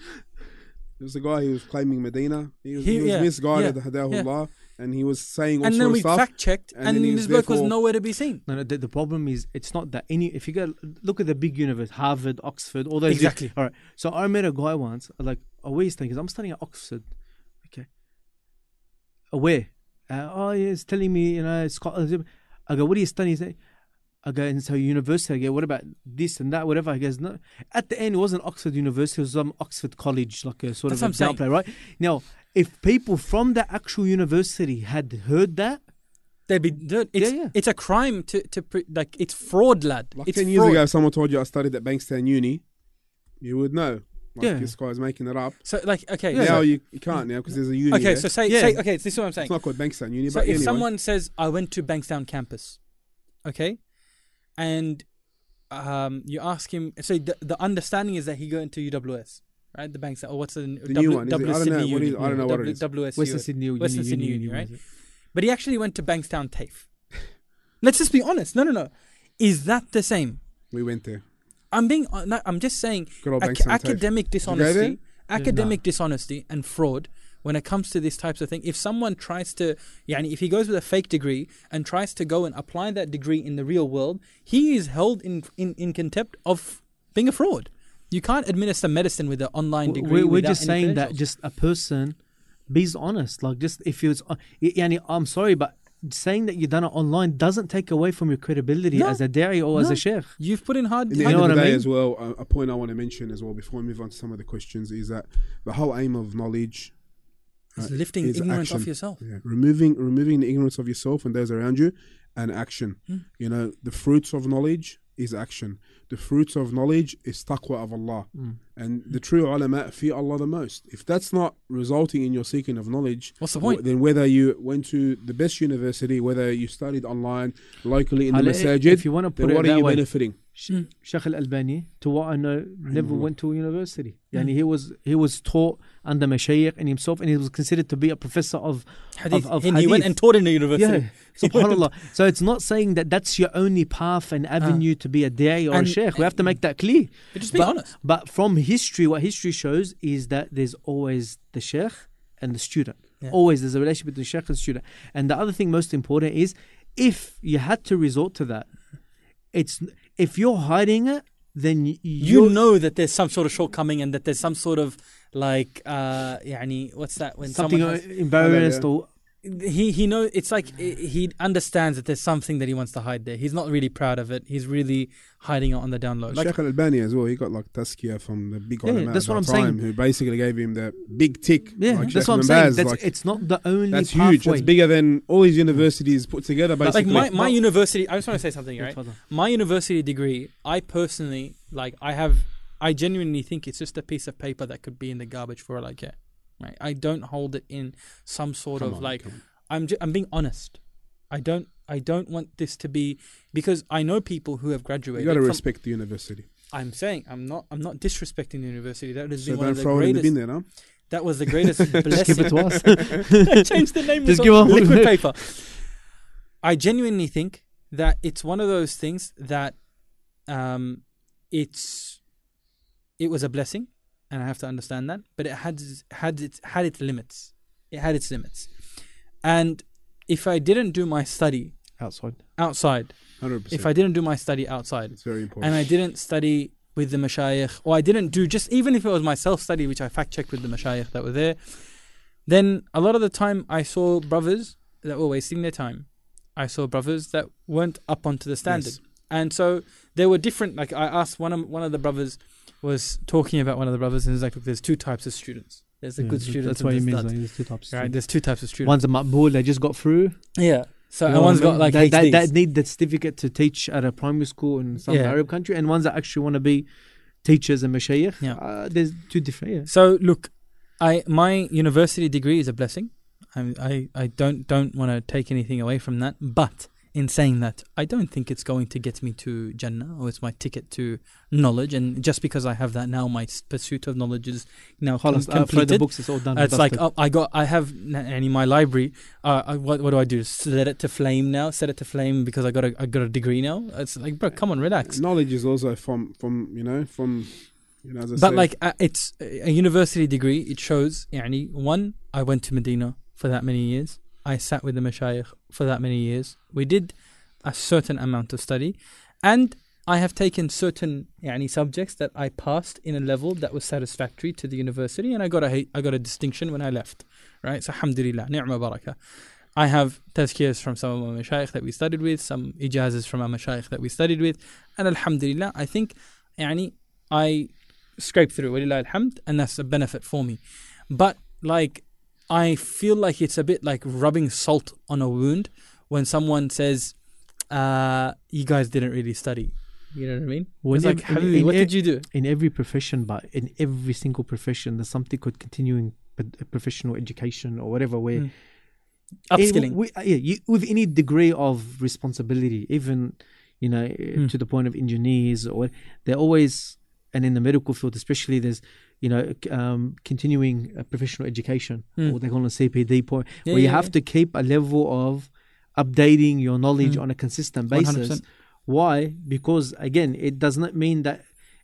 There was a guy who was claiming Medina. He was, He- he, was yeah, misguided, yeah, Hadahullah, and he was saying all and then we stuff. fact checked, and and, then he this was bloke was nowhere to be seen. No, no. The, the problem is, it's not that any. If you go look at the big universe, Harvard, Oxford, all those. Exactly. All right. So I met a guy once. Like, oh, where you studying? Because I'm studying at Oxford. Okay. Oh, where? Uh, oh, yeah, it's telling me, you know, Scotland. I go, what are you studying? He's like, I go, and so university. I go, what about this and that, whatever? He goes, no. At the end, it wasn't Oxford University, it was some Oxford College, like a sort That's of what I'm saying. example, right? Now, if people from the actual university had heard that, They'd be. Dude, it's Yeah, yeah. it's a crime to to pre- like it's fraud, lad. Like it's ten years fraud. ago, if someone told you I studied at Bankstown Uni, you would know. Like Yeah. this guy's making it up. So like okay, now so, you, you can't now because there's a uni. okay. there. So say Yeah. say okay. This is what I'm saying. it's not called Bankstown Uni, So but if anyway. someone says I went to Bankstown campus, okay, and um, you ask him, so the, the understanding is that he going to UWS, right? The Bankstown, or what's the, The new one, is it? I don't know Uni, is- I don't know what it is. WSU. Western Sydney, Uni, Western Uni, Sydney Uni, Uni, right? But he actually went to Bankstown TAFE. Let's just be honest. No, no, no. Is that the same? we went there. I'm being. uh, No, I'm just saying. Good old ac- Bankstown TAFE. academic you go dishonesty, academic dishonesty, and fraud. When it comes to these types of things, if someone tries to, yeah, if he goes with a fake degree and tries to go and apply that degree in the real world, he is held in in, in contempt of being a fraud. You can't administer medicine with an online degree. We're, we're just saying that just a person be honest. Like just if it's, uh, y- yani, I'm sorry, but saying that you've done it online doesn't take away from your credibility No. as a da'i or as a sheikh. you've put in hard. In the You end know of what the I day, mean? as well, a, a point I want to mention as well before we move on to some of the questions is that the whole aim of knowledge It's uh, lifting is ignorance action. off yourself. Yeah, removing removing the ignorance of yourself and those around you, and action. Hmm. You know, the fruits of knowledge is action. The fruits of knowledge is taqwa of Allah, Mm. and the true ulama fear Allah the most. If that's not resulting in your seeking of knowledge, What's the point? then whether you went to the best university, whether you studied online, locally in the masajid, if you want to then put it what are that you way, benefiting? Sheikh Al Albani, to what I know, never went to university. Yani he was he was taught under Mashaykh and himself, and he was considered to be a professor of Hadith. Of- of and he went and taught in the university. yeah. Subhanallah. So it's not saying that that's your only path and ah. avenue to be a da'i or a And- sheikh. We have to eh, make that clear. But just be But- honest. But from history, what history shows is that there's always the sheikh and the student. Yeah. Always there's a relationship between sheikh and student. And the other thing most important is if you had to resort to that, it's if you're hiding it, then y- you you're, know that there's some sort of shortcoming and that there's some sort of like uh يعني what's that when something someone has, embarrassed or he he know it's like he understands that there's something that he wants to hide there he's not really proud of it he's really hiding it on the down low like Sheikh Al Albani as well. He got like tazkiyah from the big Yeah, ulama that's what I'm time, saying. Who basically gave him the big tick. yeah, like that's Sheikh what I'm Ibn saying. That's, like, it's not the only that's pathway. huge. That's bigger than all these universities put together. like my, my university i just want to say something right my university degree i personally like i have i genuinely think it's just a piece of paper that could be in the garbage for all i care right i don't hold it in some sort Come of on, like. I'm ju- I'm being honest. I don't I don't want this to be because I know people who have graduated. you got to respect the university. I'm saying I'm not I'm not disrespecting the university. That has So been one of the throw it in the greatest. bin there, no? that was the greatest blessing. give it to us. Change the name. Just of give liquid paper. I genuinely think that it's one of those things that um, it's it was a blessing, and I have to understand that. But it had had its had its limits. It had its limits, and if I didn't do my study outside. outside, 100%. if I didn't do my study outside, it's very important. and I didn't study with the mashayikh, or I didn't do just even if it was my self study, which I fact checked with the mashayikh that were there, then a lot of the time I saw brothers that were wasting their time. I saw brothers that weren't up onto the standard, Yes. and so there were different. Like I asked one of one of the brothers was talking about one of the brothers, and he's like, "Look, there's two types of students. There's the Yeah, good students, That's what he means. Like, there's two types. Right? There's two types of students. One's a makbul, they just got through. yeah. So You and know one's I got like that, that, that need the certificate to teach at a primary school in some Yeah. Arab country, and ones that actually want to be teachers and mashayikh. Yeah. Uh, there's two different. Yeah. So look, I my university degree is a blessing. I I, I don't don't want to take anything away from that. But in saying that I don't think it's going to get me to Jannah or it's my ticket to knowledge. And just because I have that now, my pursuit of knowledge is now Khalas, uh, completed. The books, it's all done. It's like oh, I got, I have, and in my library, uh, I, what, what do I do? Set it to flame now. Set it to flame because I got a, I got a degree now. It's like, bro, come on, relax. Knowledge is also from, from you know, from you know, but say. like uh, it's a university degree. It shows, yani, one, I went to Medina for that many years. I sat with the mashayikh for that many years. We did a certain amount of study, and I have taken certain يعني, subjects that I passed in a level that was satisfactory to the university, and I got a I got a distinction when I left. Right, so alhamdulillah, ni'ma baraka. I have tazkiyahs from some of my mashayikh that we studied with, some ijazas from our mashayikh that we studied with, and alhamdulillah, I think يعني, I scraped through, alhamd, and that's a benefit for me. But like i feel like it's a bit like rubbing salt on a wound when someone says uh you guys didn't really study you know what i mean When it's like in- in what did you do in every profession, but in every single profession, there's something called continuing professional education or whatever. Where Mm. upskilling Eh, we- uh, yeah, you, with any degree of responsibility, even you know Hmm. to the point of engineers or they're always, and in the medical field especially, there's you know um, continuing uh, professional education Hmm. or they call it CPD point, Yeah, where you yeah, have yeah. to keep a level of updating your knowledge Hmm. on a consistent basis. 100%. Why? Because again, it does not mean that,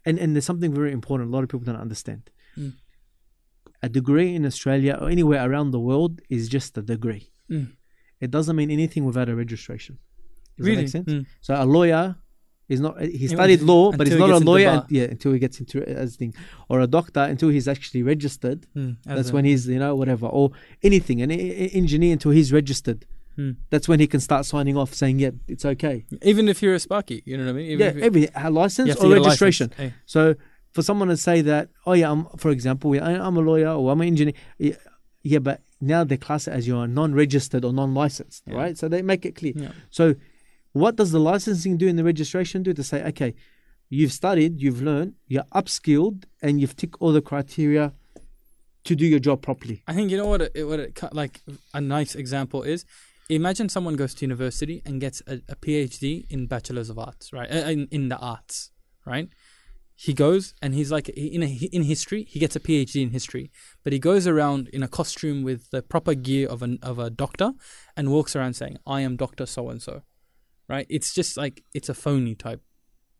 and, and there's something very important a lot of people don't understand. Mm. A degree in Australia or anywhere around the world is just a degree. Mm. It doesn't mean anything without a registration. Does really that make sense? Mm. So a lawyer is not. He studied law, but he's until he not a lawyer. un- yeah, until he gets into as thing, or a doctor until he's actually registered. Mm. That's a- when he's you know whatever, or anything. An engineer until he's registered. Mm. That's when he can start signing off, saying, "Yeah, it's okay." even if you're a sparky you know what i mean even yeah, if every a license or registration. license. Hey. So for someone to say that, oh yeah, I'm for example, I'm a lawyer or I'm an engineer, yeah, yeah, but now they class it as you're non-registered or non-licensed, Yeah. right? So they make it clear. Yeah. So what does the licensing do and the registration do to say, okay, you've studied, you've learned, you're upskilled, and you've ticked all the criteria to do your job properly. I think you know what it, what it like a nice example is. Imagine someone goes to university and gets a, a PhD in bachelor's of arts, right? In, in the arts, right? He goes and he's like in a, in history. He gets a PhD in history, but he goes around in a costume with the proper gear of an of a doctor and walks around saying, "I am Doctor So and So," right? It's just like it's a phony type,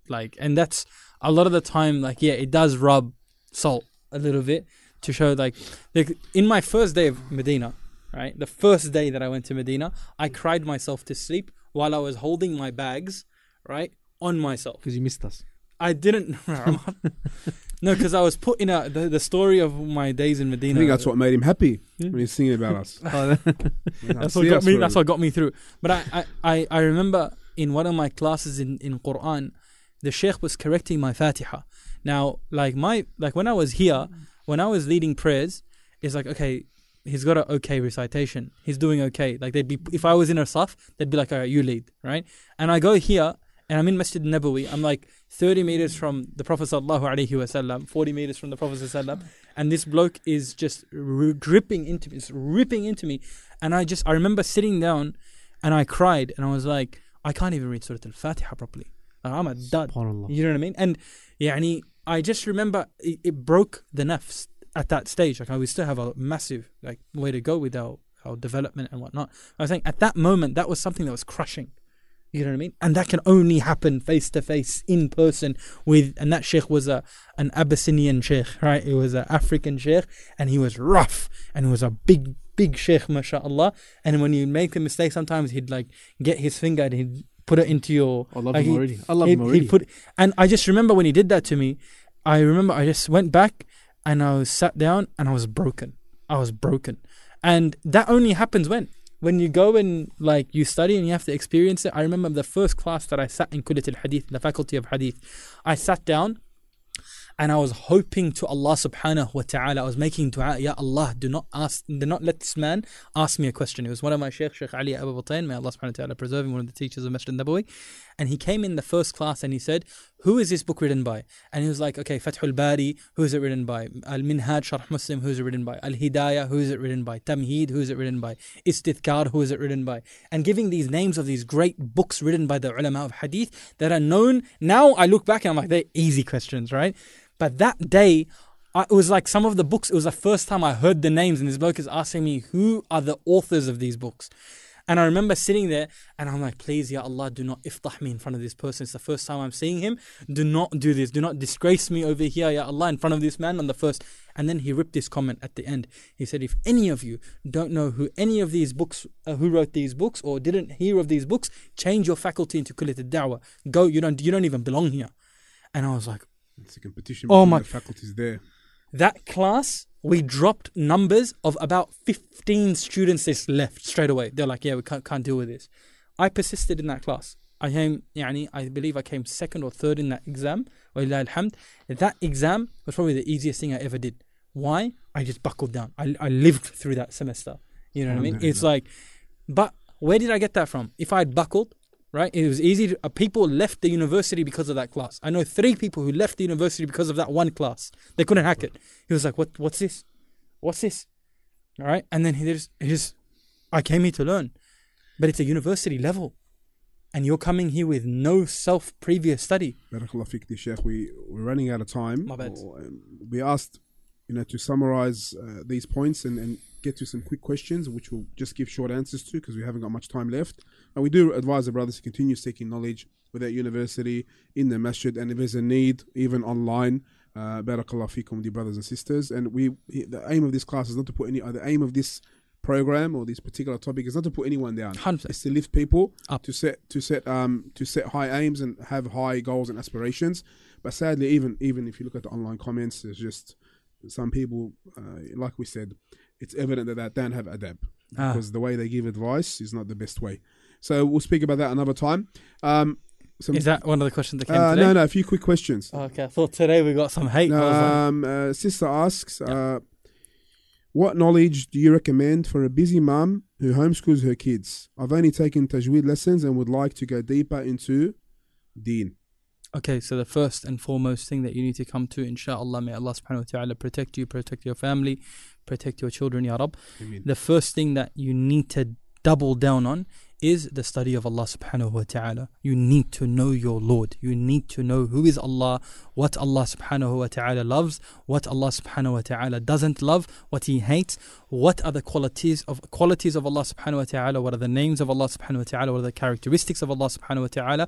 like, and that's a lot of the time. Like, yeah, it does rub salt a little bit to show like like in my first day of Medina, right? The first day that I went to Medina, I cried myself to sleep while I was holding my bags, right, on myself. Because you missed us. I didn't. no, because I was put in a the, the story of my days in Medina. I think that's what made him happy Yeah. when he's singing about us. Oh, that's what got me. That's what got me through. But I, I, I, I remember in one of my classes in in Quran, the sheikh was correcting my Fatiha. Now, like my like when I was here, when I was leading prayers, it's like okay, he's got an okay recitation. He's doing okay. Like they'd be if I was in a saf, they'd be like, all right, you lead, right? And I go here and I'm in Masjid Nabawi. I'm like 30 meters from the Prophet sallallahu alaihi wasallam, 40 meters from the Prophet sallallahu and this bloke is just r- into me, ripping into me, and I just I remember sitting down, and I cried, and I was like, I can't even read Surah Al-Fatiha properly. Like, I'm a dud. SubhanAllah. You know what I mean? And يعني, I just remember it, it broke the nafs at that stage. Like I, we still have a massive like way to go with our, our development and whatnot. I was saying at that moment that was something that was crushing, You know what I mean? And that can only happen face to face in person with and that sheikh was a an Abyssinian sheikh, right? He was an African sheikh and he was rough and he was a big big sheikh, mashallah. And when you make a mistake sometimes he'd like get his finger and he'd put it into your I love like him he- already. I love him already. he'd put and I just remember when he did that to me, I remember I just went back and I was sat down and I was broken. I was broken. And that only happens when when you go and like you study and you have to experience it. I remember the first class that I sat in Kulit al Hadith, the faculty of Hadith. I sat down and I was hoping to Allah subhanahu wa ta'ala. I was making dua, Ya Allah, do not ask, do not let this man ask me a question. It was one of my Shaykh, Shaykh Ali Abu Batain, may Allah subhanahu wa ta'ala preserve him, one of the teachers of Masjid Nabawi. And he came in the first class and he said, Who is this book written by? And he was like, Okay, Fathul Bari, who is it written by? Al Minhaj Sharh Muslim, who is it written by? Al Hidayah, who is it written by? Tamheed, who is it written by? Istithkar, who is it written by? And giving these names of these great books written by the ulama of hadith that are known. Now I look back and I'm like, they're easy questions, right? But that day, I, it was like some of the books, it was the first time I heard the names, and this bloke is asking me, Who are the authors of these books? And I remember sitting there and I'm like, please, Ya Allah, do not iftah me in front of this person. It's the first time I'm seeing him. Do not do this. Do not disgrace me over here, Ya Allah, in front of this man on the first. And then he ripped this comment at the end. He said, if any of you don't know who any of these books, uh, who wrote these books or didn't hear of these books, change your faculty into kulit al-da'wah. Go, you don't, you don't even belong here. And I was like, It's a competition Oh between my- the faculties there. that class, we dropped numbers of about 15 students that's left straight away. They're like, yeah, we can't, can't deal with this. I persisted in that class. I came, يعني, I believe I came second or third in that exam. Walillah alhamd. That exam was probably the easiest thing I ever did. Why? I just buckled down. I, I lived through that semester. You know what I mean? It's like, but where did I get that from? If I had buckled, right? It was easy. To, uh, people left the university because of that class. I know three people who left the university because of that one class. They couldn't hack it. He was like, "What? What's this? What's this?" All right, and then he just, he just, I came here to learn, but it's a university level, and you're coming here with no self previous study. Barakallah Sheikh. We, we're running out of time. My bad. Um, We asked, you know, to summarize uh, these points and, and get to some quick questions, which we'll just give short answers to because we haven't got much time left. And we do advise the brothers to continue seeking knowledge without university, in the masjid, and if there's a need, even online. Uh, Barakallah fikum, dear brothers and sisters. And we, the aim of this class is not to put any, uh, the aim of this program or this particular topic is not to put anyone down. 100%. It's to lift people Up. to set to set um to set high aims and have high goals and aspirations. But sadly, even even if you look at the online comments, there's just some people, uh, like we said, it's evident that they don't have adab Ah. because the way they give advice is not the best way. So we'll speak about that another time. Um, some, Is that one of the questions that came uh, today? no, no, a few quick questions. Okay, I thought today we got some hate. I was like, Um, uh, sister asks, uh, what knowledge do you recommend for a busy mum who homeschools her kids? I've only taken tajweed lessons and would like to go deeper into deen. Okay, so the first and foremost thing that you need to come to, inshallah, may Allah subhanahu wa ta'ala protect you, protect your family, protect your children, Ya Rab. The first thing that you need to double down on is the study of Allah subhanahu wa ta'ala. You need to know your Lord. You need to know who is Allah, what Allah subhanahu wa ta'ala loves, what Allah subhanahu wa ta'ala doesn't love, what He hates, what are the qualities of qualities of Allah subhanahu wa ta'ala, what are the names of Allah subhanahu wa ta'ala, what are the characteristics of Allah subhanahu wa ta'ala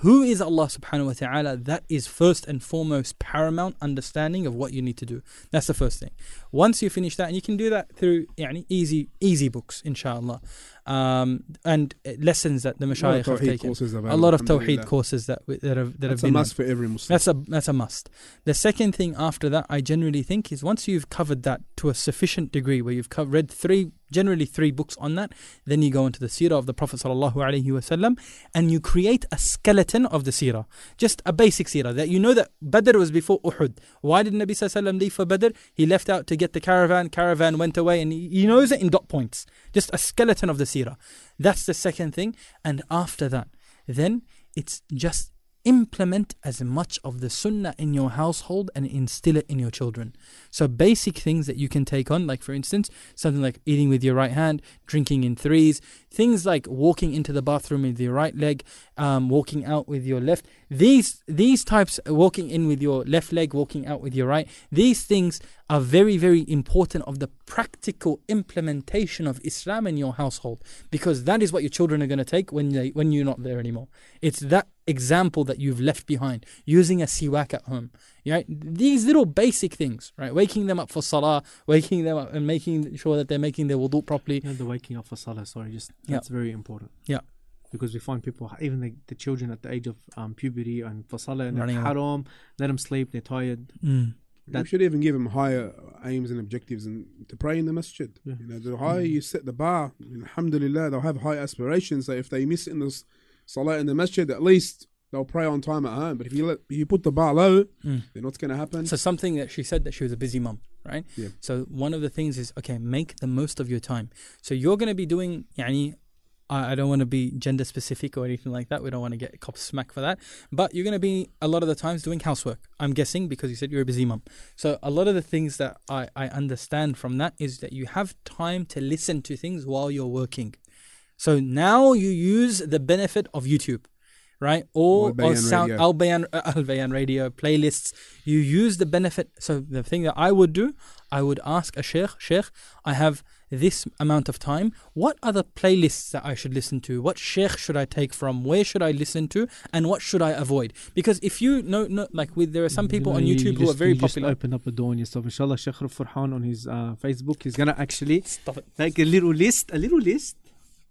who is Allah subhanahu wa ta'ala, that is first and foremost paramount understanding of what you need to do. That's the first thing. Once you finish that, and you can do that through yani, easy, easy books, inshallah um, and lessons that the A mashayikh have taken. A lot of tawheed courses that that have that That's have a been. must for every Muslim. That's a that's a must. The second thing after that, I generally think, is once you've covered that to a sufficient degree, where you've co- read three, generally three books on that, then you go into the seerah of the Prophet sallallahu alaihi wasallam, and you create a skeleton of the seerah, just a basic seerah that you know that Badr was before Uhud. Why did Nabi sallallahu leave for Badr? He left out to get the caravan. Caravan went away, and he, he knows it in dot points. Just a skeleton of the seerah. That's the second thing, and after that, then it's just implement as much of the sunnah in your household and instill it in your children. So basic things that you can take on, like for instance, something like eating with your right hand, drinking in threes, things like walking into the bathroom with your right leg, um, walking out with your left. These these types, walking in with your left leg, walking out with your right. These things are very very important of the practical implementation of Islam in your household because that is what your children are going to take when they when you're not there anymore. It's that example that you've left behind using a siwak at home right these little basic things right waking them up for salah waking them up and making sure that they're making their wudu properly Yeah, the waking up for salah. Sorry, just Yeah. that's very important. Yeah. Because we find people, even the, the children at the age of um, puberty and for salah and Running they're haram, let them sleep, they're tired. mm. we should even give them higher aims and objectives and to pray in the masjid. Yeah. You know, the higher you set the bar, alhamdulillah, they'll have high aspirations. So if they miss in the salah in the masjid, at least they'll pray on time at home. But if you let if you put the bar low, Mm. then what's going to happen? So something that she said that she was a busy mum, right? Yeah. So one of the things is okay, make the most of your time. So you're going to be doing, yani, I, I don't want to be gender specific or anything like that. We don't want to get cop smack for that. But you're going to be a lot of the times doing housework. I'm guessing because you said you're a busy mum. So a lot of the things that I, I understand from that is that you have time to listen to things while you're working. So now you use the benefit of YouTube. Right, or, Al or sound Radio. Al Bayan, uh, Al Bayan radio playlists. You use the benefit. So the thing that I would do, I would ask a sheikh, Sheikh, I have this amount of time. What are the playlists that I should listen to? What sheikh should I take from? Where should I listen to? And what should I avoid? Because if you know, know like with there are some people You on know, you- YouTube you who just- are very you just popular. open up a door on yourself. Inshallah, Sheikh Farhan on his uh, Facebook, he's gonna actually Stop it. make a little list, a little list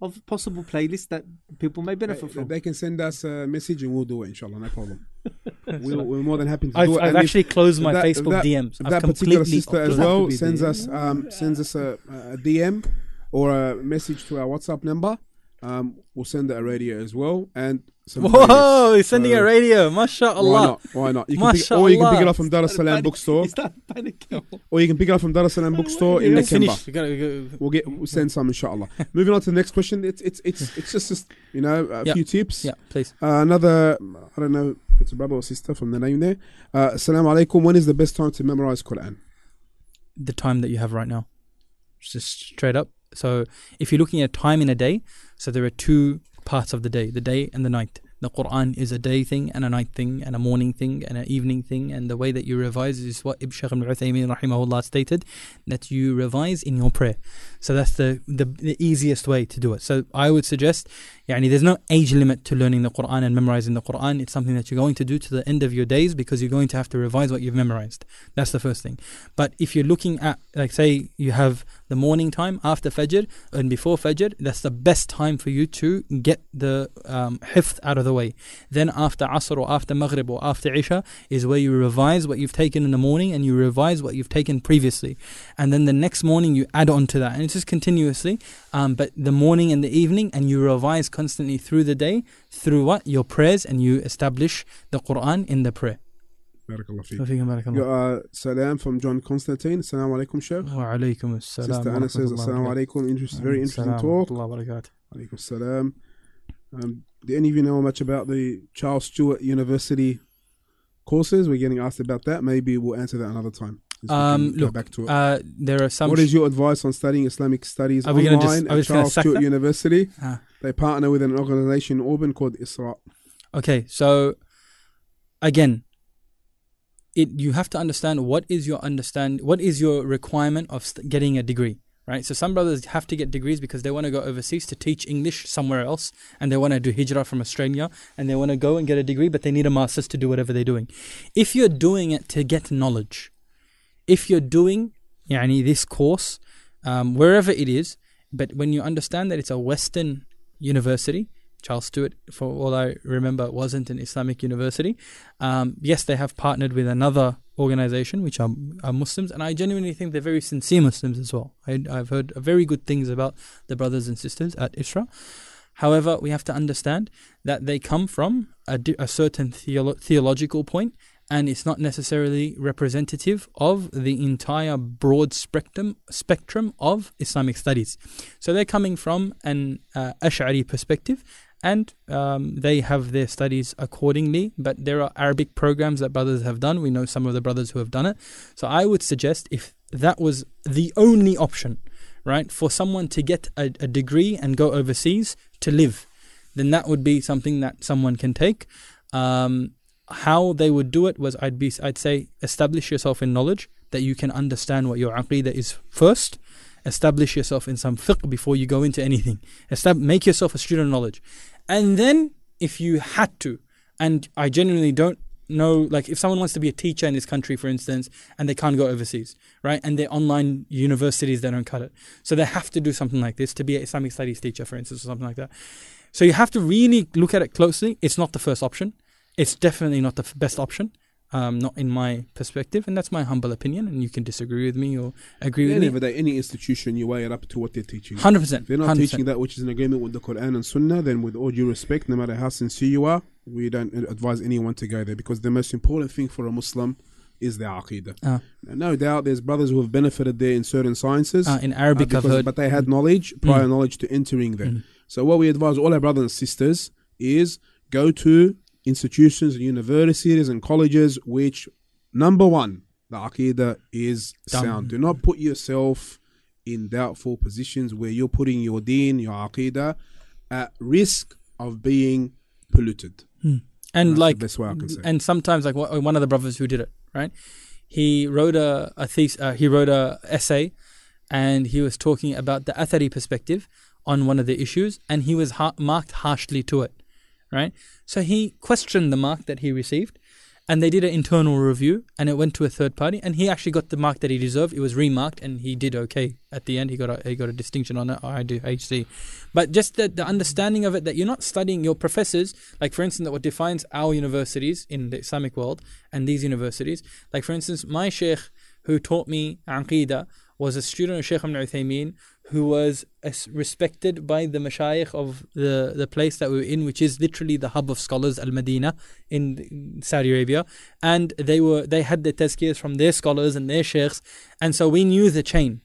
of possible playlists that people may benefit They, from. they can send us a message and we'll do it, inshallah, no problem. we'll, we're more than happy to I've, do it. I've And if- actually closed my that- Facebook that- DMs. if I've that particular completely sister as well sends us um, sends us a, a DM or a message to our WhatsApp number, um, we'll send it a radio as well. And some Whoa, playlists. he's sending So a radio. Why not? Why not? You can pick, or you can pick it up from Dar es Salaam bookstore, He's not panicking. or you can pick it up from Dar es Salaam bookstore in Let's Lakemba. finish. We gotta go. We'll get we'll send some inshallah. Moving on to the next question. It's it's it's it's just, just you know a Yeah. few tips. Yeah, please. Uh, another I don't know if it's a brother or sister from the name there. Uh, Assalamu alaikum. When is the best time to memorize Quran? the time that you have right now. Just straight up. So if you're looking at time in a day, so there are two parts of the day, the day and the night. The Quran is a day thing and a night thing and a morning thing and an evening thing. And the way that you revise is what Ibn Shaykh al-Uthaymin rahimahullah stated, that you revise in your prayer. So that's the, the, the easiest way to do it. So I would suggest, yani there's no age limit to learning the Quran and memorizing the Quran. It's something that you're going to do to the end of your days because you're going to have to revise what you've memorized. That's the first thing. But if you're looking at, like, say, you have the morning time after Fajr and before Fajr, that's the best time for you to get the um, hifth out of the the way. Then after Asr or after Maghrib or after Isha is where you revise what you've taken in the morning and you revise what you've taken previously. And then the next morning you add on to that. And it's just continuously, um, but the morning and the evening, and you revise constantly through the day through what? Your prayers, and you establish the Quran in the prayer. Barakallah feek. Barakallah. Uh, salam from John Constantine. Assalamu alaikum, Sheikh. Wa alaikum assalam. Sister Anna says, Assalamu alaikum. Interest, very interesting talk. Wa Alaikum assalam. Um, do any of you know much about the Charles Sturt University courses? We're getting asked about that. Maybe we'll answer that another time. Um, look, back to it. Uh, there are some. what is your advice on studying Islamic studies Are online just- at Charles Sturt that? University? Ah. They partner with an organization in Auburn called Isra. Okay, so again, it you have to understand what is your understand what is your requirement of st- getting a degree, right? So some brothers have to get degrees because they want to go overseas to teach English somewhere else, and they want to do hijrah from Australia, and they want to go and get a degree, but they need a master's to do whatever they're doing. If you're doing it to get knowledge, if you're doing يعني this course, um, wherever it is, but when you understand that it's a Western university Charles Sturt, for all I remember, wasn't an Islamic university. Um, yes, they have partnered with another organization, which are, are Muslims, and I genuinely think they're very sincere Muslims as well. I, I've heard very good things about the brothers and sisters at Isra. However, we have to understand that they come from a, a certain theolo- theological point, and it's not necessarily representative of the entire broad spectrum spectrum of Islamic studies. So they're coming from an uh, Ash'ari perspective, and um, they have their studies accordingly. But there are Arabic programs that brothers have done. We know some of the brothers who have done it. So I would suggest if that was the only option, right? For someone to get a, a degree and go overseas to live, then that would be something that someone can take. Um, how they would do it was I'd be I'd say establish yourself in knowledge that you can understand what your aqidah is first. Establish yourself in some fiqh before you go into anything. Estab- make yourself a student of knowledge, and then if you had to, and I genuinely don't know, like if someone wants to be a teacher in this country, for instance, and they can't go overseas, right? And they're online universities, they don't cut it, so they have to do something like this to be an Islamic studies teacher, for instance, or something like that. So you have to really look at it closely. It's not the first option. It's definitely not the f- best option. Um, not in my perspective, and that's my humble opinion. And you can disagree with me or agree the with me. the day, any institution, you weigh it up to what they're teaching. Hundred percent. They're not teaching that which is in agreement with the Quran and Sunnah, then with all due respect, no matter how sincere you are, we don't advise anyone to go there because the most important thing for a Muslim is their aqidah. Ah. No doubt there's brothers who have benefited there in certain sciences. Uh, in uh, Arabic, I've because- but they had knowledge, prior Mm. knowledge to entering there. Mm. So what we advise all our brothers and sisters is go to institutions and universities and colleges which number one, the aqidah is Done. sound. Do not put yourself in doubtful positions where you're putting your deen, your aqidah at risk of being polluted. and That's like, best way I can say. and sometimes like one of the brothers who did it, right? He wrote a a thesis. Uh, he wrote a essay, and he was talking about the athari perspective on one of the issues, and he was ha- marked harshly to it, right? So he questioned the mark that he received, and they did an internal review, and it went to a third party, and he actually got the mark that he deserved. It was remarked, and he did okay at the end. He got a he got a distinction on it. I do HC, but just the, the understanding of it that you're not studying your professors, like for instance, what defines our universities in the Islamic world and these universities, like for instance, my sheikh who taught me Aqidah was a student of Sheikh Ibn Uthaymeen who was respected by the mashayikh of the, the place that we were in, which is literally the hub of scholars, Al Medina, in Saudi Arabia. And they were they had the tazkiyas from their scholars and their sheikhs, and so we knew the chain,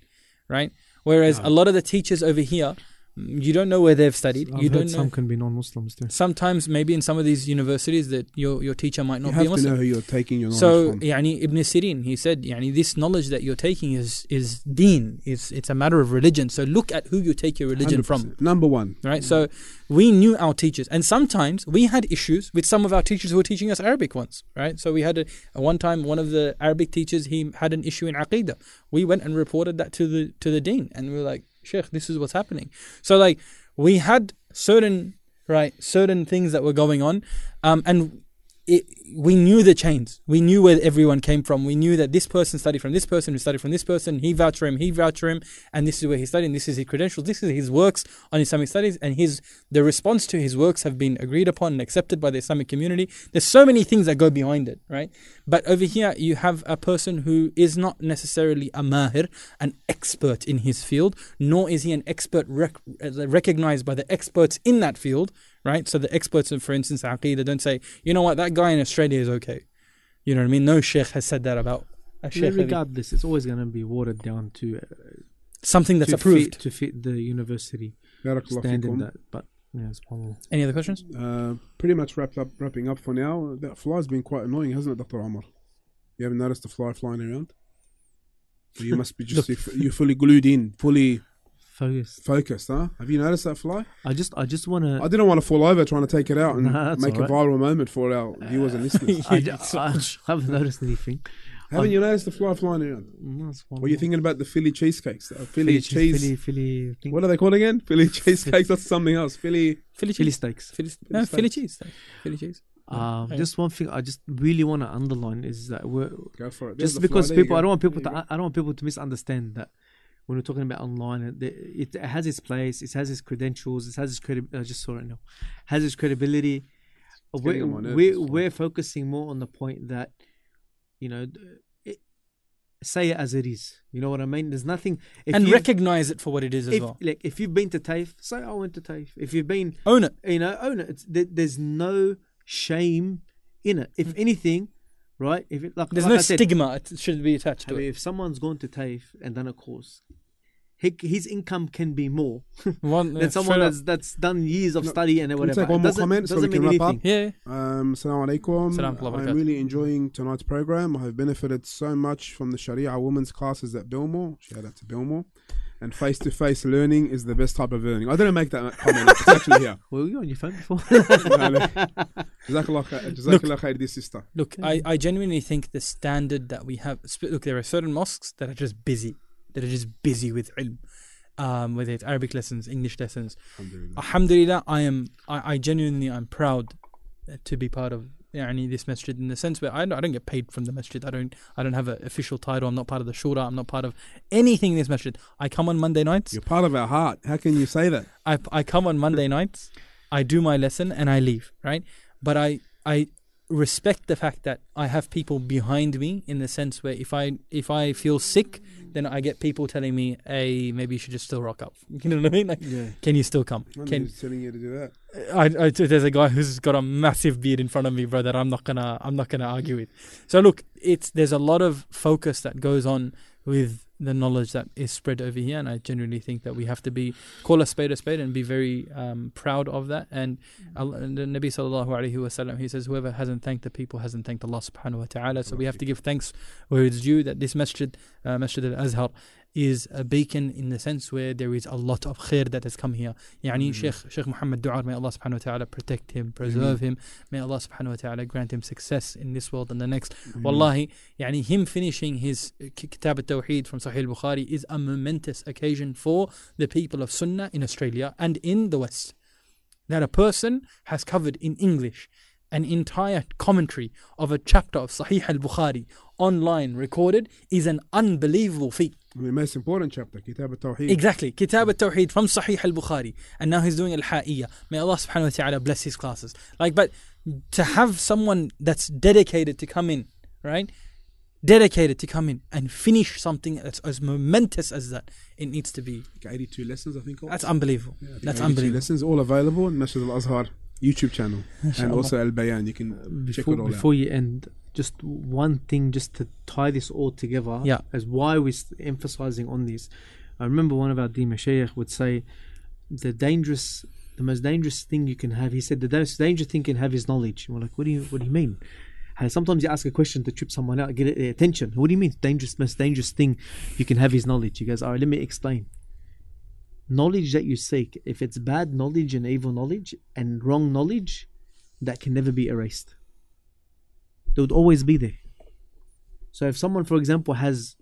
right? Whereas a lot of the teachers over here, you don't know where they've studied. I've you heard don't know. some can be non-Muslims too. Sometimes maybe in some of these universities that your your teacher might you not have be a to Muslim. know who you're taking your knowledge So, from. yani, Ibn Sirin, he said, yani, this knowledge that you're taking is is deen. It's, it's a matter of religion. So look at who you take your religion from. 100%. Number one. Right? So we knew our teachers. And sometimes we had issues with some of our teachers who were teaching us Arabic once. Right? So we had a, a one time one of the Arabic teachers, he had an issue in Aqidah. We went and reported that to the to the Dean. And we were like, Sheikh, this is what's happening. So like we had certain right, certain things that were going on. Um, and it, we knew the chains. We knew where everyone came from. We knew that this person studied from this person, who studied from this person. He vouched for him. He vouched for him, and this is where he studied. And this is his credentials. This is his works on Islamic studies, and his the response to his works have been agreed upon and accepted by the Islamic community. There's so many things that go behind it, right? But over here, you have a person who is not necessarily a mahir, an expert in his field, nor is he an expert rec- uh, recognized by the experts in that field, right? So the experts, for instance, Aqidah, don't say, you know what, that guy in Australia is okay. You know what I mean? No sheikh has said that about a sheikh. Regardless, it's always going to be watered down to uh, Something that's to approved. fit, to fit the university Barakallahu standard. fikum. That, but yeah, it's probably Any other questions? Uh, pretty much wrapped up, wrapping up for now. That fly's been quite annoying, hasn't it, Dr. Omar? You haven't noticed the fly flying around? You must be just you're fully glued in, fully focused. focused, huh? Have you noticed that fly? I just, I just want to. I didn't want to fall over trying to take it out and Nah, that's make a viral moment for our viewers and listeners. I, ju- I, haven't noticed anything. Haven't you noticed the fly flying around? No, it's one What are you thinking about the Philly cheesecakes? Uh, Philly, Philly cheese. Philly, Philly, thing. What are they called again? Philly cheesecakes. That's something else. Philly. Philly Philly steaks. Philly, no, steaks. Philly cheese. Philly cheese. Um, Yeah. just one thing I just really want to underline is that we're Go for it. There's just the fly. because people. I don't want people to, I, I don't want people to misunderstand that when we're talking about online, it, it, it has its place, it has its credentials, it has its credibility. I just saw it now, has its credibility. getting We're, on we're, we're focusing more on the point that, you know, it, say it as it is. You know what I mean? There's nothing. If and recognize it for what it is as if, well. like if you've been to TAFE, say I went to TAFE. If you've been Own it. you know, own it. It's, there, there's no shame in it. If hmm. anything, right? If it, like, There's like no I said, stigma it should be attached to it. if someone's gone to TAFE and done a course, he, his income can be more One, than yeah, someone that's that's done years of No, study and we whatever. take one more doesn't, comment so we can mean wrap up? anything. Yeah. Um, Assalamu alaikum. Salam wa I'm really enjoying tonight's program. I have benefited so much from the Sharia women's classes at Belmore. Shout out to Belmore. And face to face learning is the best type of learning. I didn't make that comment. It's actually here. Were you on your phone before? Jazakallah khair, Jazakallah khair, dear sister. Look, I, I genuinely think the standard that we have. Look, there are certain mosques that are just busy, that are just busy with ilm, um, whether it's Arabic lessons, English lessons. Alhamdulillah. Alhamdulillah, I am, I, I genuinely, I'm proud uh, to be part of. Yani this masjid in the sense where I don't, I don't get paid from the masjid. I don't I don't have an official title. I'm not part of the shura. I'm not part of anything in this masjid. I come on Monday nights. You're part of our heart. How can you say that? I I come on Monday nights, I do my lesson and I leave, right? But I I respect the fact that I have people behind me in the sense where if I if I feel sick, then I get people telling me, "Hey, maybe you should just still rock up." You know what I mean? Like, yeah. can you still come? I'm Can telling you to do that. I, I there's a guy who's got a massive beard in front of me, bro. That I'm not gonna I'm not gonna argue with. So look, it's there's a lot of focus that goes on with the knowledge that is spread over here, and I genuinely think that we have to be call a spade a spade and be very um, proud of that. And, Allah, the Nabi sallallahu alaihi wasallam he says, whoever hasn't thanked the people hasn't thanked Allah subhanahu wa taala. So we have to give thanks where it's due. That this masjid, uh, Masjid al Azhar, is a beacon in the sense where there is a lot of khair that has come here. Yani Mm. Sheikh Sheikh Muhammad Du'ar, may Allah subhanahu wa ta'ala protect him, preserve him. May Allah subhanahu wa ta'ala grant him success in this world and the next. Wallahi, yani him finishing his uh, Kitab al-Tawheed from Sahih al-Bukhari is a momentous occasion for the people of Sunnah in Australia and in the West. That a person has covered in English an entire commentary of a chapter of Sahih al-Bukhari online recorded is an unbelievable feat. The most important chapter, Kitab al-Tawheed. Exactly. Kitab al-Tawheed from Sahih al-Bukhari. And now he's doing al-Ha'iyya. May Allah subhanahu wa ta'ala bless his classes. Like, but to have someone that's dedicated to come in, right? Dedicated to come in and finish something that's as momentous as that, it needs to be. 82 lessons, I think. all. That's unbelievable. Yeah, think That's 82 unbelievable. lessons, all available on Masjid al-Azhar YouTube channel. and also Al-Bayan. You can check it all before you end, just one thing, just to tie this all together, Yeah. as why we're emphasizing on this. I remember one of our Dima Shaykh would say, the dangerous, the most dangerous thing you can have. He said, the most dangerous thing you can have is knowledge. And we're like, what do you, what do you mean? And sometimes you ask a question to trip someone out, get their attention. What do you mean? Dangerous, most dangerous thing you can have is knowledge. He goes, all right, let me explain. Knowledge that you seek, if it's bad knowledge and evil knowledge and wrong knowledge, that can never be erased they would always be there. So if someone, for example, has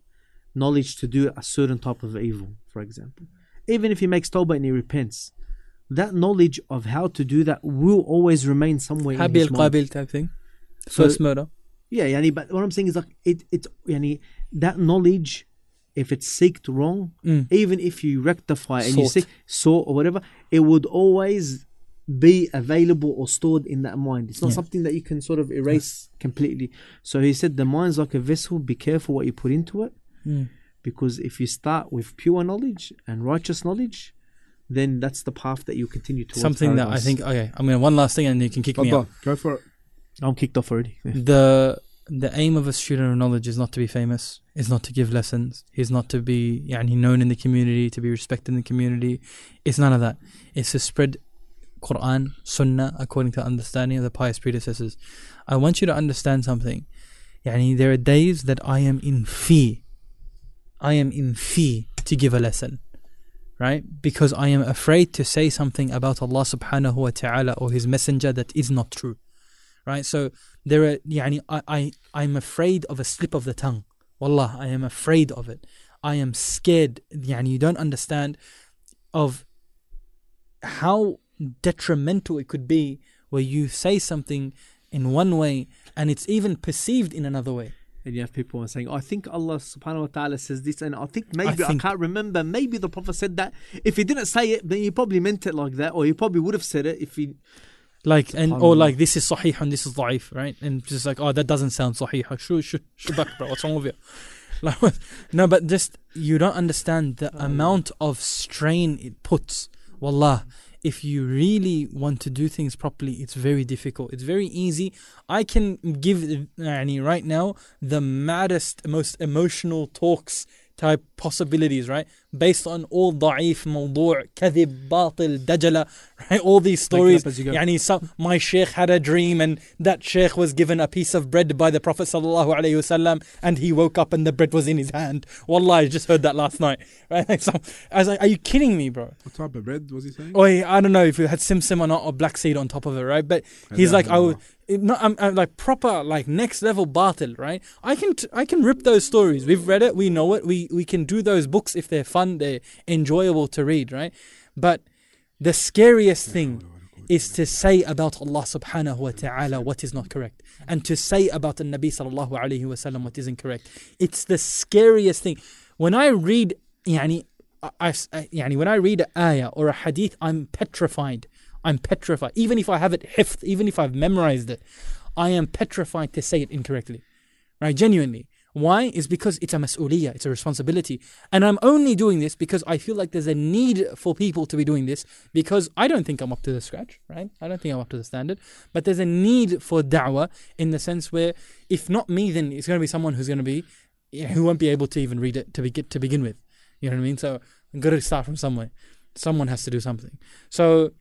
knowledge to do a certain type of evil, for example, even if he makes tawbah and he repents, that knowledge of how to do that will always remain somewhere in Habil his mind. Qabil type thing. So- First murder. Yeah, yani, but what I'm saying is like it, it's yani, that knowledge, if it's seeked wrong, Mm. even if you rectify and you Sought. seek sort or whatever, it would always be available or stored in that mind. It's not yeah. something that you can sort of erase completely. So he said the mind's like a vessel, be careful what you put into it. Hmm. Because if you start with pure knowledge and righteous knowledge, then that's the path that you continue to. Something paradise. that I think okay, I'm gonna one last thing and you can kick oh, me off. out. Go for it. I'm kicked off already. The the aim of a student of knowledge is not to be famous, is not to give lessons, is not to be known in the community, to be respected in the community. It's none of that. It's to spread Quran, Sunnah, according to the understanding of the pious predecessors. I want you to understand something. Yani, there are days that I am in fee. I am in fee to give a lesson, right? Because I am afraid to say something about Allah subhanahu wa ta'ala or His Messenger that is not true, right? So there are, yani, I, I, I'm afraid of a slip of the tongue. Wallah, I am afraid of it. I am scared. Yani, you don't understand of how detrimental it could be where you say something in one way and it's even perceived in another way. And you have people saying, I think Allah subhanahu wa ta'ala says this, and I think maybe I, think- can't remember. Maybe the Prophet said that. If he didn't say it, then he probably meant it like that, or he probably would have said it if he. Like and or like this is sahih and this is da'if, right? And just like oh that doesn't sound sahih. Back, bro. What's wrong with you? Like, no, but just you don't understand the amount of strain it puts. Wallah, if you really want to do things properly, it's very difficult. It's very easy. I can give uh, yani, right now the maddest, most emotional talks type possibilities, right? Based on all da'if, mawdu', kadhib, batil, dajala, right? All these stories. as you go. Yani some, my sheikh had a dream and that sheikh was given a piece of bread by the Prophet sallallahu alaihi wasallam and he woke up and the bread was in his hand. Wallah, I just heard that last night. Right? Like, so, I was like, are you kidding me, bro? What type of bread was he saying? Or I don't know if it had simsim or not or black seed on top of it, right? But he's like, I would. No, I'm, I'm like proper, like next level batil, right? I can, t- I can rip those stories. We've read it, we know it. We, we can do those books if they're fun, they're enjoyable to read, right? But the scariest thing is to say about Allah subhanahu wa ta'ala what is not correct and to say about the Nabi sallallahu alayhi wa sallam what is incorrect. It's the scariest thing. When I read, yani, I, when I read an ayah or a hadith, I'm petrified. I'm petrified. Even if I have it hifth, even if I've memorized it, I am petrified to say it incorrectly. Right? Genuinely. Why? Is because it's a mas'uliyah, it's a responsibility. And I'm only doing this because I feel like there's a need for people to be doing this because I don't think I'm up to the scratch, right? I don't think I'm up to the standard. But there's a need for da'wah in the sense where if not me, then it's going to be someone who's going to be, yeah, who won't be able to even read it to, be, to begin with. You know what I mean? So I'm going to start from somewhere. Someone has to do something. So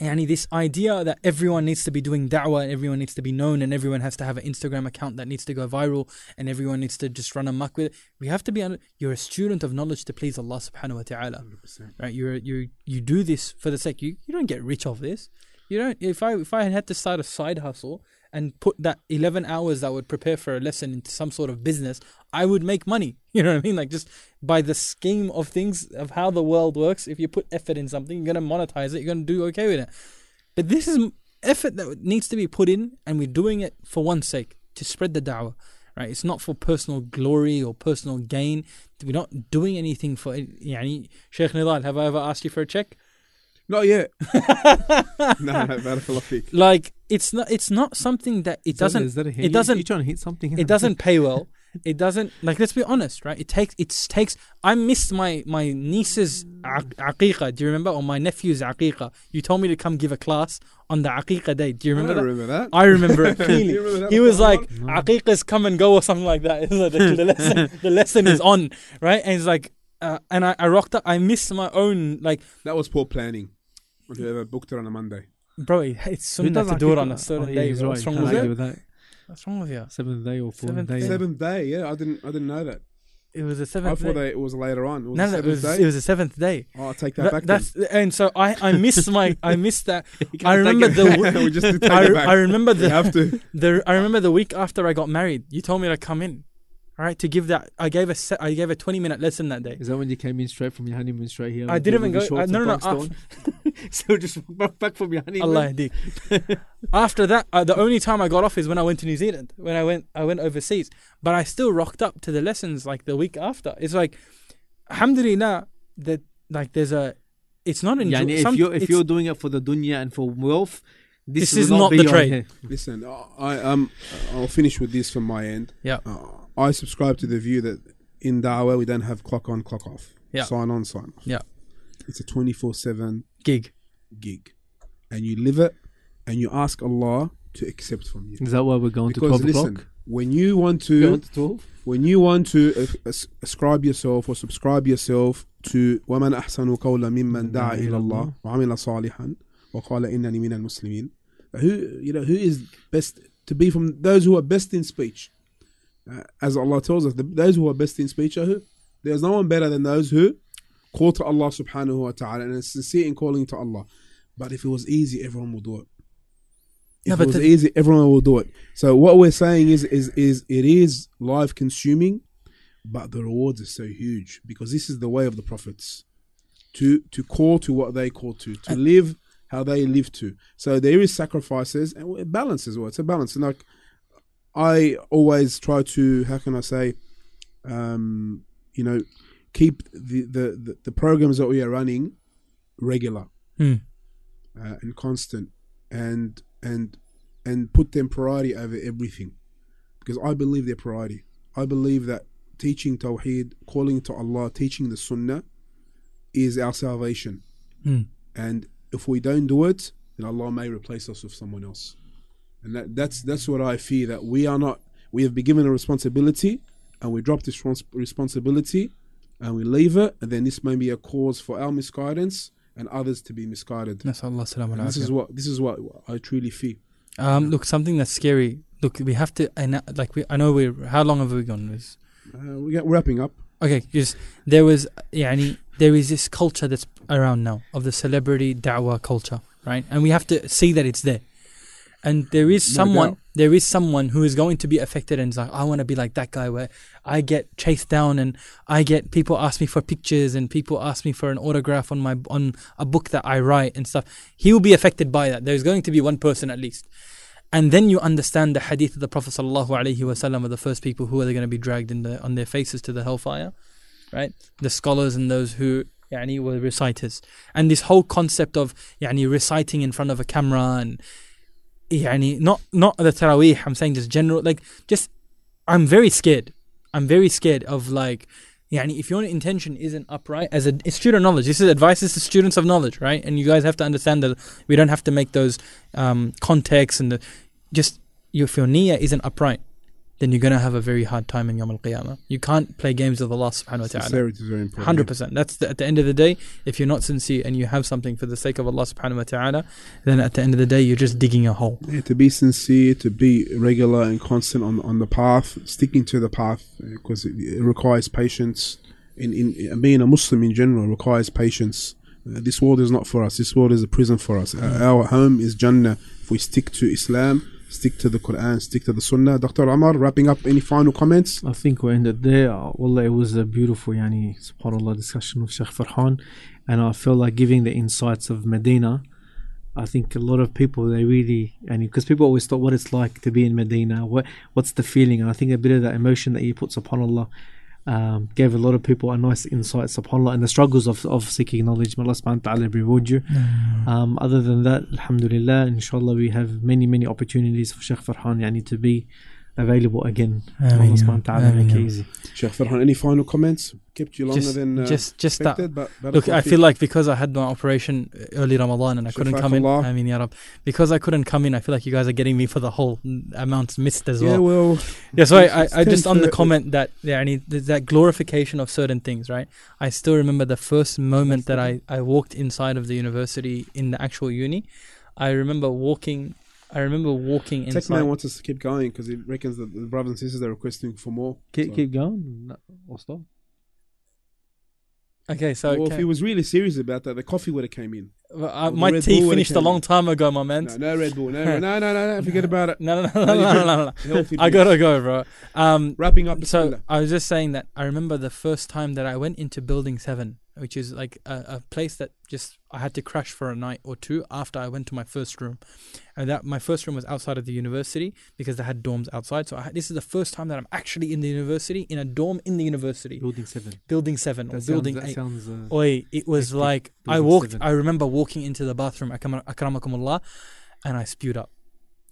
Yani this idea that everyone needs to be doing da'wah and everyone needs to be known and everyone has to have an Instagram account that needs to go viral and everyone needs to just run amok with it. We have to be you're a student of knowledge to please Allah subhanahu wa ta'ala. 100%. Right? You're you you do this for the sake you, you don't get rich off this. You don't if I if I had to start a side hustle and put that 11 hours that would prepare for a lesson into some sort of business, I would make money. You know what I mean? Like just by the scheme of things of how the world works, if you put effort in something, you're going to monetize it, you're going to do okay with it. But this is effort that needs to be put in, and we're doing it for one sake to spread the da'wah. Right? It's not for personal glory or personal gain. We're not doing anything for. Yani, Sheikh Nidal, have I ever asked you for a check? Not yet. no, no, barakallah feek. Like it's not. It's not something that it doesn't. Is that a hit? it doesn't- You trying to hit something? it doesn't pay well. It doesn't like. Let's be honest, right? It takes. It takes. I missed my my niece's aq- aqiqah. Do you remember? Or my nephew's aqiqah. You told me to come give a class on the aqiqah day. Do you I remember don't that? remember that. I remember it clearly. remember He was like, Ramadan? "Aqiqah's come and go" or something like that. It's like the, the lesson, the lesson is on, right? And it's like, uh, and I, I rocked up. I missed my own, like, That was poor planning. Whoever booked it on a Monday. bro. It's Who sunnah does to do it on a certain Oh, yeah, day. he's right. What's wrong with you? that. What's wrong with you? Seventh day or fourth Seventh day. day. Seventh day, yeah. I didn't I didn't know that. It was the I thought day. it was later on. It was no, the no, it was day. it was the seventh day. oh, I'll take that That- back. that's and so I I missed my I missed that. I remember the we just did take I, it back. I remember we the have to. the I remember the week after I got married. You told me to come in, all right, to give that. I gave a se- I gave a twenty minute lesson that day. Is that when you came in straight from your honeymoon straight here? I didn't even go- uh, shorts no, and no, no, Franks so just back back from your honeymoon. Allah yahdik. After that, uh, the only time I got off is when I went to New Zealand. When I went, I went overseas. But I still rocked up to the lessons like the week after. It's like, alhamdulillah, that like there's a. It's not enjoy- Yani, if some- you're if you're doing it for the dunya and for wealth, this, This is not be the trade. Listen, I um, I'll finish with this from my end. Yeah. Uh, I subscribe to the view that in Dawah we don't have clock on, clock off. Yeah. Sign on, sign off. Yeah. It's a twenty four seven gig. gig, and you live it, and you ask Allah to accept from you. Is that why we're going to Because twelve listen, o'clock? when you want Going to, to twelve. when you want to as- as- ascribe yourself or subscribe yourself to ومن أحسن قولا ممن دعا إلى الله وعمل صالحا وقال إنني من المسلمين. Who you know who is best to be from those who are best in speech, Uh, as Allah tells us, the, those who are best in speech are who? There's no one better than those who call to Allah subhanahu wa taala and are sincere in calling to Allah. But if it was easy, everyone will do it. If No, it was the- easy, everyone will do it. So what we're saying is, is, is it is life consuming, but the rewards are so huge because this is the way of the prophets, to to call to what they call to, to live how they live to. So there is sacrifices and it balance as well. It's a balance, and like I always try to, how can I say, um, you know, keep the the the, the programs that we are running regular Hmm. uh, and constant and and and put them priority over everything because I believe they're priority. I believe that teaching Tawheed, calling to Allah, teaching the Sunnah is our salvation. Hmm. And if we don't do it, then Allah may replace us with someone else. And that, that's that's what I fear. that we are not. We have been given a responsibility, and we drop this responsibility, and we leave it. And then this may be a cause for our misguidance and others to be misguided. That's Allah salam This is what this is what I truly fear. Um, look, something that's scary. Look, we have to. Like we, I know we. How long have we gone? This uh, we're wrapping up. Okay, just there was yani, there is this culture that's around now of the celebrity da'wah culture, right? And we have to see that it's there. And there is someone. there is someone who is going to be affected and is like, I want to be like that guy where I get chased down and I get people ask me for pictures and people ask me for an autograph on my on a book that I write and stuff. He will be affected by that. There's going to be one person at least. And then you understand the hadith of the Prophet sallallahu alaihi wasallam of the first people who are going to be dragged in the on their faces to the hellfire, right? The scholars and those who yani, were reciters, and this whole concept of yani, reciting in front of a camera and yani, not not the tarawih. I'm saying just general, like just I'm very scared. I'm very scared of like. Yani, if your intention isn't upright as a, student of knowledge, this is advice to students of knowledge, right? And you guys have to understand that we don't have to make those um, contexts and the, just if your niyyah isn't upright, then you're gonna have a very hard time in Yom Al Qiyamah. You can't play games with Allah Subhanahu wa Taala. Sincerity is very important. Hundred percent. That's the, at the end of the day. If you're not sincere and you have something for the sake of Allah Subhanahu wa Taala, then at the end of the day, you're just digging a hole. Yeah, to be sincere, to be regular and constant on on the path, sticking to the path, because it, it requires patience. In, in being a Muslim in general requires patience. Uh, this world is not for us. This world is a prison for us. Uh, our home is Jannah. If we stick to Islam, stick to the Quran, stick to the Sunnah. Dr. Amar, wrapping up. Any final comments? I think we ended there. Wallah, it was a beautiful, yani, subhanAllah, discussion with Sheikh Farhan. And I feel like giving the insights of Medina, I think a lot of people, they really, and because people always thought what it's like to be in Medina, what what's the feeling? And I think a bit of that emotion that puts upon Allah um, gave a lot of people a nice insight, subhanAllah, and the struggles of, of seeking knowledge. May Allah subhanahu wa ta'ala reward you. Um, other than that, Alhamdulillah, inshallah, we have many, many opportunities for Sheikh Farhan yani, to be available again. May Allah subhanahu wa ta'ala make it easy. Sheikh Farhan, any final comments? Kept you longer Just, than uh, just, just that. but Look, I feel like because I had my operation early Ramadan and I couldn't come in. I mean, Ya Rab, because I couldn't come in, I feel like you guys are getting me for the whole amount missed as well. yeah, well. well, Yeah, so I, I, I just on the comment that yeah, I need that glorification of certain things, right? I still remember the first moment that I, I walked inside of the university in the actual uni. I remember walking. I remember walking Tech inside. Man wants us to keep going because he reckons that the brothers and sisters are requesting for more. Keep, So- keep going. No, or stop. Okay, so well, okay. if he was really serious about that, the coffee would have came in. Well, uh, my Red tea Bull finished a long time ago, my man. No, no Red Bull, no, no, no, no, no, forget about it. No, no, no, no, no, no, no, no. I gotta go, bro. Um, Wrapping up. so Bismillah. I was just saying that I remember the first time that I went into Building Seven, which is like a, a place that just I had to crash for a night or two after I went to my first room, and that my first room was outside of the university because they had dorms outside. So I this is the first time that I'm actually in the university in a dorm in the university, Building seven. Building Seven or That Building sounds, that Eight. sounds uh, Oi, it was Hectic. like I walked. seven. I remember walking into the bathroom, akram- akramakumullah, and I spewed up,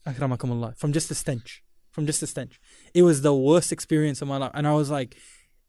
akramakumullah, from just the stench, from just the stench. It was the worst experience of my life, and I was like,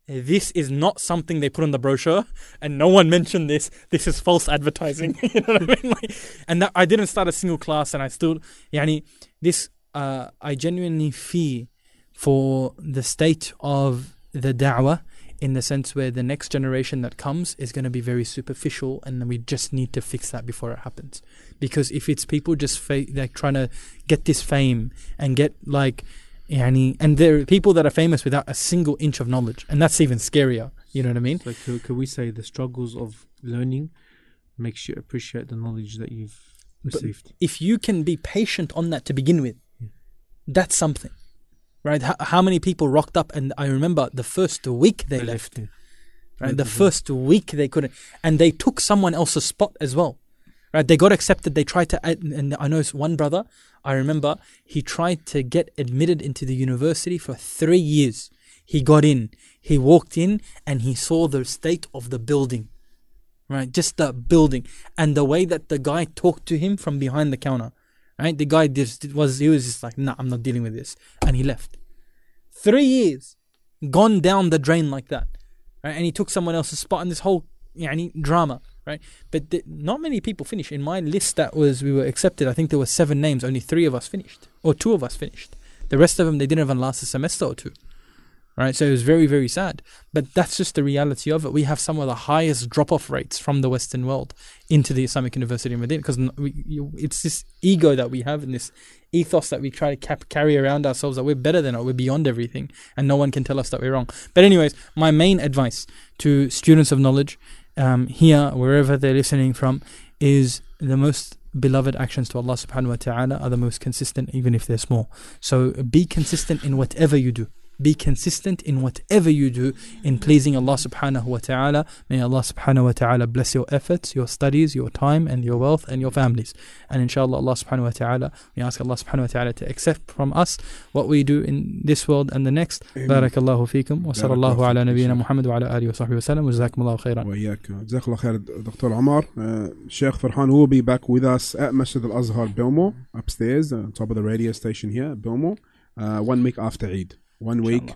"This is not something they put on the brochure, and no one mentioned this. This is false advertising." you know what I mean? Like, and that, I didn't start a single class, and I still, yani, this. Uh, I genuinely fear for the state of the da'wah in the sense where the next generation that comes is going to be very superficial and we just need to fix that before it happens. Because if it's people just fa- like trying to get this fame and get like yani, and there are people that are famous without a single inch of knowledge and that's even scarier you know what i mean? So could, could we say the struggles of learning makes you appreciate the knowledge that you've But- received? if you can be patient on that to begin with that's something right how, how many people rocked up and i remember the first week they, left yeah. right? The mhm. first week they couldn't, and they took someone else's spot as well, right? They got accepted. They tried to, add- and I know one brother. I remember he tried to get admitted into the university for three years. He got in. He walked in and he saw the state of the building, right? Just the building and the way that the guy talked to him from behind the counter, right? The guy just was he was just like, nah, I'm not dealing with this, and he left. Three years gone down the drain like that right? And he took someone else's spot in this whole yani, drama, right? But th- not many people finish. In my list that was we were accepted, I think there were seven names. Only three of us finished, or two of us finished. The rest of them they didn't even last a semester or two, right? So it was very, very sad. But that's just the reality of it. We have some of the highest drop off rates from the Western world into the Islamic University in Medina because it's this ego that we have and this ethos that we try to cap- carry around ourselves that we're better than it, we're beyond everything, and no one can tell us that we're wrong. But, anyways, my main advice to students of knowledge um, here, wherever they're listening from, is the most beloved actions to Allah subhanahu wa ta'ala are the most consistent, even if they're small. So be consistent in whatever you do. Be consistent in whatever you do in pleasing Allah subhanahu wa ta'ala. May Allah subhanahu wa ta'ala bless your efforts, your studies, your time, and your wealth, and your families. And inshallah, Allah subhanahu wa ta'ala, we ask Allah subhanahu wa ta'ala to accept from us what we do in this world and the next. Barakallahu feekum. Wa sallallahu ala nabiyyina Muhammad wa ala alihi wa sahbihi wa sallam. Wa jazakumullahu khairan. وإياك جزاك الله خير دكتور عمار Sheikh Farhan will be back with us at Masjid Al Azhar Belmore upstairs uh, on top of the radio station here Belmore uh, one week after Eid one week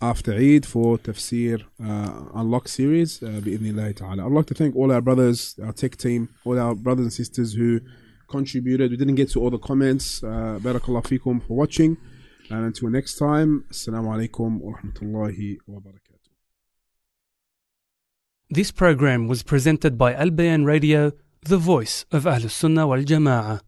after Eid for Tafsir uh, Unlock series uh, بإذن ta'ala. I'd like to thank all our brothers, our tech team, all our brothers and sisters who contributed. We didn't get to all the comments. Uh, Barakallah fikum for watching. And until next time, Assalamu alaikum wa rahmatullahi wa barakatuh. This program was presented by Al Bayan Radio, the voice of Ahlus Sunnah wal Jama'ah.